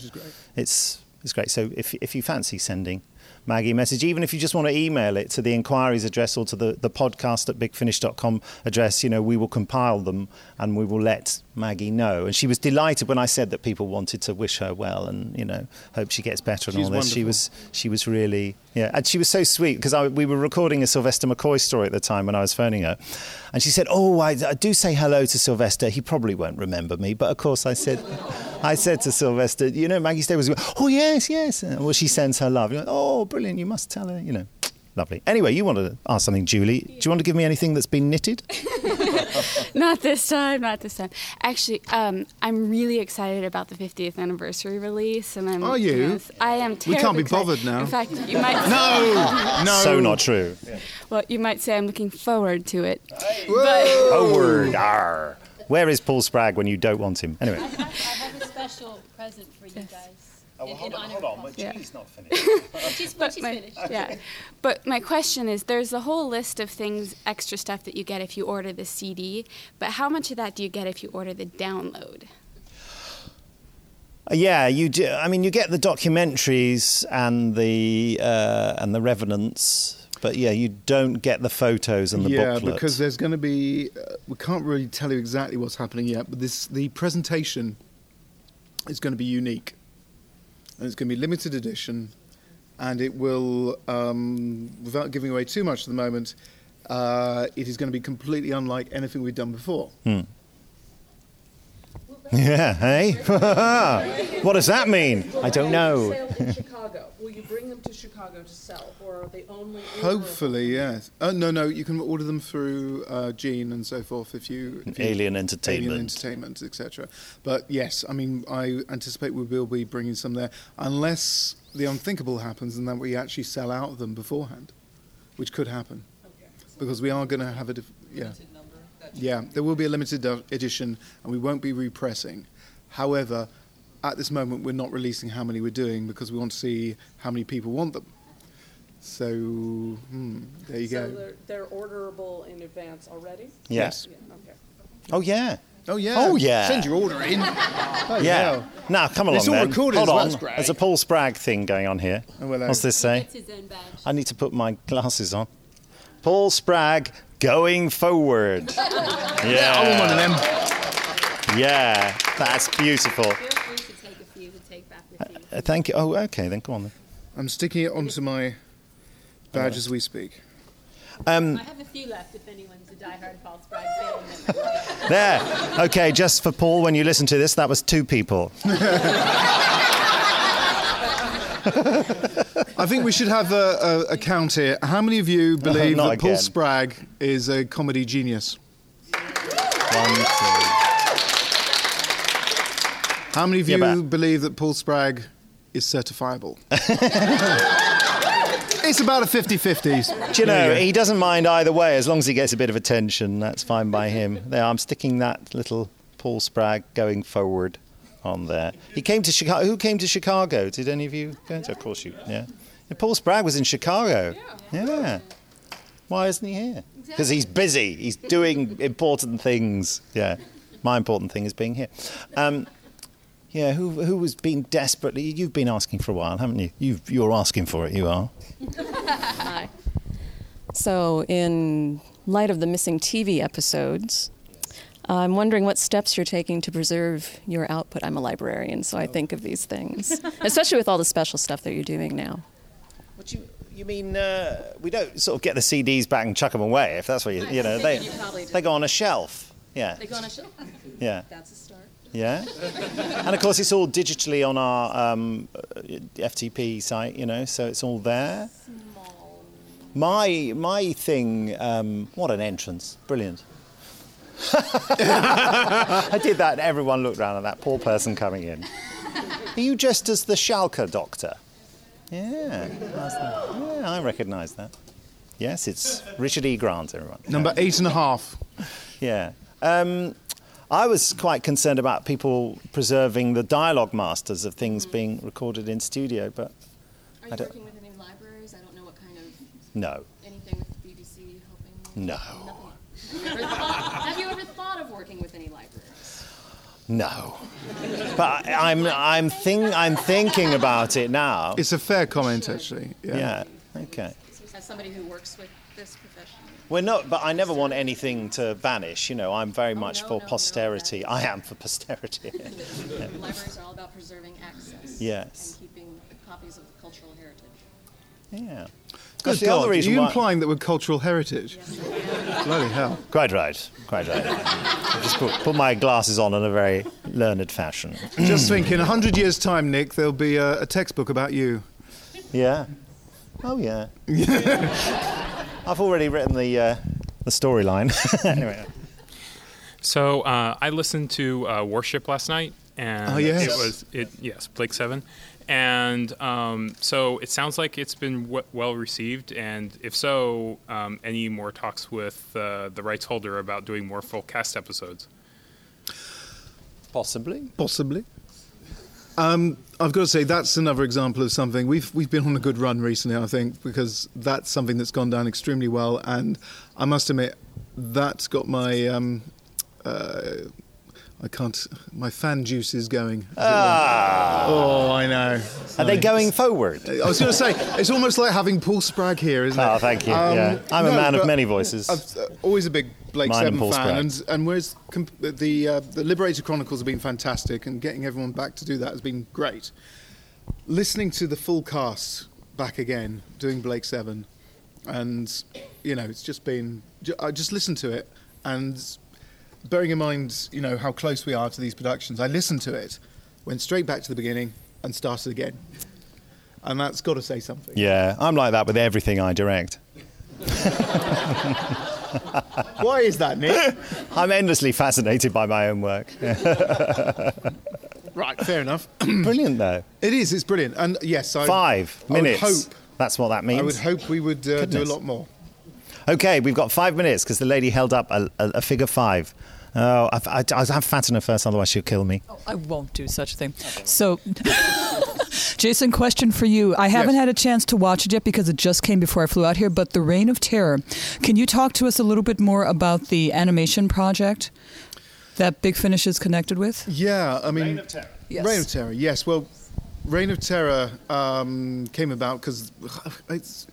it's it's great. So if if you fancy sending Maggie message, even if you just want to email it to the inquiries address or to the, the podcast at bigfinish.com address, you know, we will compile them and we will let Maggie know. And she was delighted when I said that people wanted to wish her well and, you know, hope she gets better and She's all this. She was she was really yeah, and she was so sweet because we were recording a Sylvester McCoy story at the time when I was phoning her, and she said, "Oh, I, I do say hello to Sylvester. He probably won't remember me, but of course I said, I said to Sylvester, you know, Maggie Stay was, oh yes, yes. Well, she sends her love. Like, oh, brilliant! You must tell her, you know." Lovely. Anyway, you wanted to ask something, Julie. Do you want to give me anything that's been knitted? not this time, not this time. Actually, um, I'm really excited about the 50th anniversary release, and I'm. Are you? yes, I am. We can't be excited. bothered now. In fact, you might. No! No! So not true. Well, you might say I'm looking forward to it. Oh, word. Arr. Where is Paul Spragg when you don't want him? Anyway. I have a special present for you guys. Oh, well, in- hold in on, honor hold on. My Paul. Julie's not finished. She's, But she's my- finished. Yeah. But my question is there's a whole list of things, extra stuff that you get if you order the CD, but how much of that do you get if you order the download? Yeah, you do. I mean, you get the documentaries and the uh, and the revenants, but yeah, you don't get the photos and the yeah, booklet. because there's going to be. Uh, we can't really tell you exactly what's happening yet, but this the presentation is going to be unique, and it's going to be limited edition, and it will, um, without giving away too much at the moment, uh, it is going to be completely unlike anything we've done before. Hmm. Yeah, hey? what does that mean? I don't know. in Chicago. Will you bring them to Chicago to sell, or are they only? Hopefully, yes. Uh, no, no, you can order them through uh, Gene and so forth if you. If you Alien Entertainment. Alien Entertainment, etc. But yes, I mean, I anticipate we will be bringing some there, unless the unthinkable happens and then we actually sell out of them beforehand, which could happen. Because we are going to have a. Dif- yeah. Yeah, there will be a limited edition and we won't be repressing. However, at this moment, we're not releasing how many we're doing because we want to see how many people want them. So, hmm, there you so go. They're, they're orderable in advance already. Yes. Yeah, okay. Oh yeah. Oh yeah. Oh yeah. Send your order in. yeah. Now come along It's all then. recorded Hold as well, on. it's great. There's a Paul Spragg thing going on here. Oh, well, What's this say? It's his own badge. I need to put my glasses on. Paul Spragg going forward. Yeah. I want one of them. Yeah, that's beautiful. Feel free to take a few to take back with you. Uh, thank you. Oh, okay, then go on then. I'm sticking it onto my badge as we speak. Um, I have a few left if anyone's a diehard Paul Spragg fan. there. Okay, just for Paul, when you listen to this, that was two people. I think we should have a, a, a count here. How many of you believe Not that Paul again. Spragg is a comedy genius? One, two. How many of you but- believe that Paul Spragg is certifiable? it's about a 50 50. Do you know, he doesn't mind either way as long as he gets a bit of attention. That's fine by him. There, I'm sticking that little Paul Spragg going forward on there. He came to Chicago. Who came to Chicago? Did any of you go? To? Of course you. Yeah. Yeah, Paul Spragg was in Chicago. Yeah. Why isn't he here? Because he's busy. He's doing important things. Yeah. My important thing is being here. Um, yeah. Who who was being desperately? You've been asking for a while, haven't you? you you're asking for it. You are. Hi. So, in light of the missing TV episodes, I'm wondering what steps you're taking to preserve your output. I'm a librarian, so I think of these things, especially with all the special stuff that you're doing now. What you you mean? Uh, we don't sort of get the CDs back and chuck them away if that's what you you know they you they go on a shelf. Yeah. They go on a shelf. Yeah. That's a start. Yeah, and of course it's all digitally on our um, uh, FTP site, you know, so it's all there. My my thing, um, what an entrance! Brilliant. I did that, and everyone looked round at that poor person coming in. Are you just as the Shalka doctor? Yeah, yeah, I recognise that. Yes, it's Richard E. Grant, everyone. Number eight and a half. Yeah. Um, I was quite concerned about people preserving the dialogue masters of things mm. being recorded in studio, but Are I you don't. working with any libraries? I don't know what kind of No, anything with the BBC helping. no, Have you, ever thought, have you ever thought of working with any libraries? no. But I, I'm, I'm, think, I'm thinking about it now. It's a fair comment, actually. Yeah. Okay. As somebody who works with this profession. We're not, but I never want anything to vanish. You know, I'm very Oh, much no, for no, no, posterity. I am for posterity. Libraries are all about preserving access. Yes. And keeping copies of the cultural heritage. yeah. Good That's the other God, are you why- implying that we're cultural heritage? Bloody hell. Quite right. Quite right. I just put, put my glasses on in a very learned fashion. Just think, in a hundred years' time, Nick, there'll be a, a textbook about you. Yeah. Oh yeah. yeah. I've already written the uh, the storyline. anyway. So uh, I listened to uh, Warship last night, and Oh, yes. it was it yes Blake Seven, and um, so it sounds like it's been w- well received. And if so, um, any more talks with uh, the rights holder about doing more full cast episodes? Possibly. Possibly. Um, I've got to say that's another example of something we've we've been on a good run recently. I think because that's something that's gone down extremely well, and I must admit that's got my um, uh, I can't my fan juice is going. as it were. Ah. Oh, I know. Are they going forward? I was going to say it's almost like having Paul Spragg here, isn't it? Oh, thank you. Yeah. I'm a man of many voices. I'm uh, always a big Blake Mine Seven Paul fan, and and whereas com- the uh, the Liberator Chronicles have been fantastic, and getting everyone back to do that has been great. Listening to the full cast back again, doing Blake Seven, and you know, it's just been. I just listened to it, and bearing in mind, you know, how close we are to these productions, I listened to it, went straight back to the beginning, and started again. And that's got to say something. Yeah, I'm like that with everything I direct. Why is that, Nick? I'm endlessly fascinated by my own work. Right, fair enough. brilliant, though. It is. It's brilliant. And yes, I, Five I would minutes. hope. That's what that means. I would hope we would uh, do a lot more. Okay, we've got five minutes because the lady held up a, a, a figure five. Oh, I, I, I have fat in her first, otherwise she'll kill me. I won't do such a thing. So, Jason, question for you. I haven't had a chance to watch it yet because it just came before I flew out here, but The Reign of Terror. Can you talk to us a little bit more about the animation project that Big Finish is connected with? Yeah, I mean, Reign of Terror. Yes. Reign of Terror. Yes. Well, Reign of Terror um, came about because it's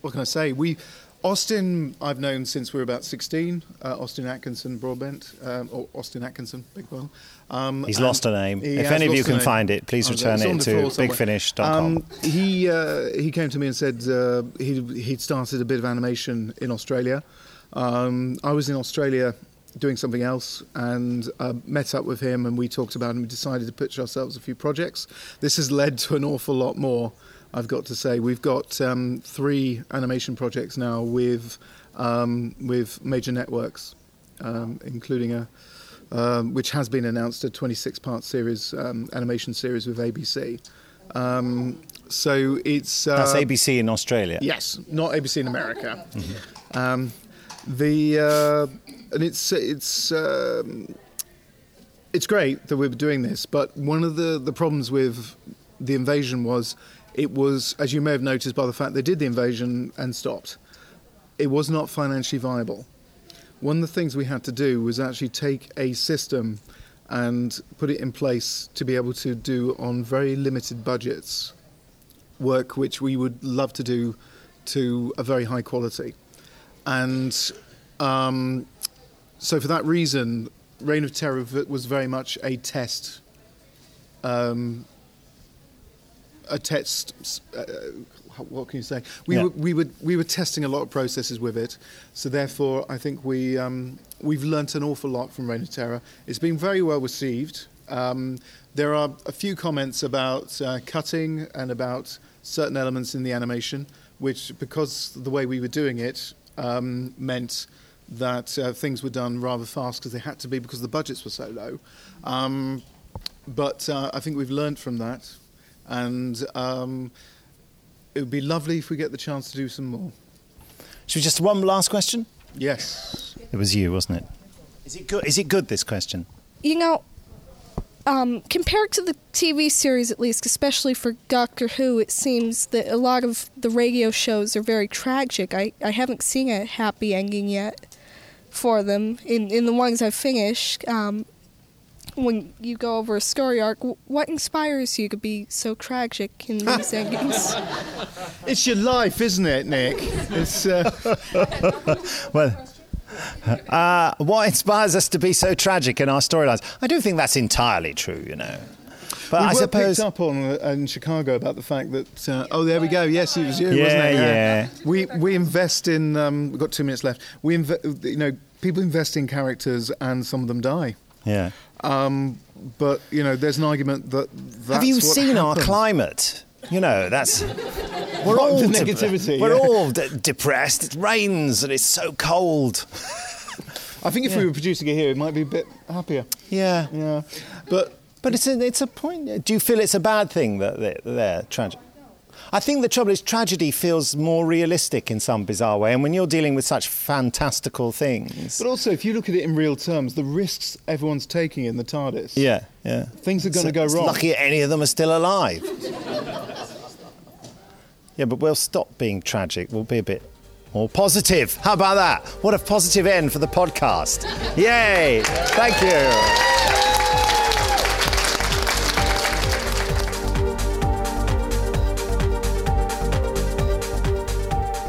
what can I say? We Austin I've known since we were about 16. Uh, Austin Atkinson Broadbent um, or Austin Atkinson, big one. Um, He's lost a name. If any of you can find it, please Oh, return it to bigfinish.com. Um, he uh, he came to me and said uh, he he'd started a bit of animation in Australia. Um, I was in Australia doing something else and uh, met up with him and we talked about it and we decided to pitch ourselves a few projects. This has led to an awful lot more. I've got to say we've got um, three animation projects now with um, with major networks, um, including a um, which has been announced a 26 part series um, animation series with ABC. Um, so it's uh, That's ABC in Australia. Yes, not ABC in America. Um, the uh, and it's it's um, it's great that we're doing this, but one of the the problems with the invasion was it was, as you may have noticed by the fact they did the invasion and stopped, it was not financially viable. One of the things we had to do was actually take a system and put it in place to be able to do on very limited budgets work which we would love to do to a very high quality. And um, so, for that reason, Reign of Terror was very much a test. Um, a test. Uh, what can you say? We Yeah. were we were we were testing a lot of processes with it, so therefore I think we um, we've learnt an awful lot from Reign of Terror. It's been very well received. Um, there are a few comments about uh, cutting and about certain elements in the animation, which because the way we were doing it um, meant that uh, things were done rather fast because they had to be because the budgets were so low. Um, but uh, I think we've learned from that, and um, it would be lovely if we get the chance to do some more. Should we just one last question? Yes. It was you, wasn't it? Is it good? Is it good? This question. You know, um, compared to the TV series, at least, especially for Doctor Who, it seems that a lot of the radio shows are very tragic. I, I haven't seen a happy ending yet for them. In, in the ones I've finished, um, when you go over a story arc, what inspires you to be so tragic in these endings? It's your life, isn't it, Nick? It's. Uh, well, uh, what inspires us to be so tragic in our storylines? I don't think that's entirely true, you know. But we I were suppose. picked up on uh, in Chicago about the fact that uh, oh there we go yes it was you Yeah, wasn't it yeah. yeah. we we invest in um, we've got two minutes left we inve- you know people invest in characters and some of them die Yeah. Um, but you know there's an argument that that's Have you seen our climate? You know, that's. We're What, all negativity, We're yeah. all de- depressed. It rains and it's so cold. I think if we were producing it here, it might be a bit happier. Yeah, yeah, but but it's a it's a point. Do you feel it's a bad thing that they're, they're tragic? I think the trouble is tragedy feels more realistic in some bizarre way, and when you're dealing with such fantastical things, But also, if you look at it in real terms, the risks everyone's taking in the TARDIS. yeah, yeah, Things are gonna So go it's wrong. Lucky any of them are still alive. yeah, but we'll stop being tragic. We'll be a bit more positive. How about that? What a positive end for the podcast! Yay! Thank you.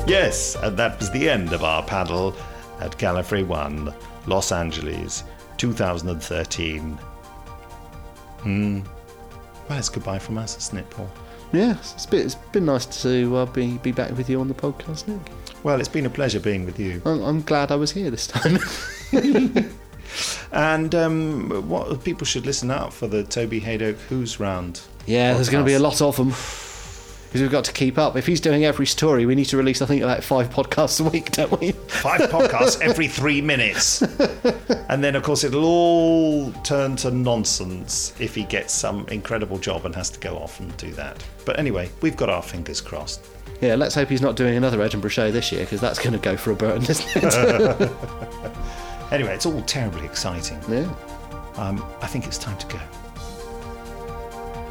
Yes, and that was the end of our panel at Gallifrey 1, Los Angeles, 2013. Hmm. Well, it's goodbye from us, isn't it, Paul? Yeah, it's been, it's been nice to uh, be, be back with you on the podcast, Nick. Well, it's been a pleasure being with you. I'm, I'm glad I was here this time. And um, what people should listen out for the Toby Hadoke Who's Round. Yeah, there's going to be a lot of them. Because we've got to keep up. If he's doing every story, we need to release, I think, about five podcasts a week, don't we? Five podcasts every three minutes. And then, of course, it'll all turn to nonsense if he gets some incredible job and has to go off and do that. But anyway, we've got our fingers crossed. Yeah, let's hope he's not doing another Edinburgh show this year, because that's going to go for a burn, isn't it? anyway, it's all terribly exciting. Yeah. Um, I think it's time to go.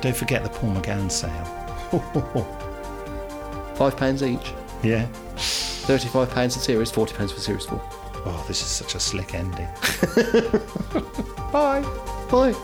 Don't forget the Paul McGann sale. Five pounds each. Yeah. Thirty-five pounds a series, forty pounds for series four. Oh, this is such a slick ending. Bye. Bye.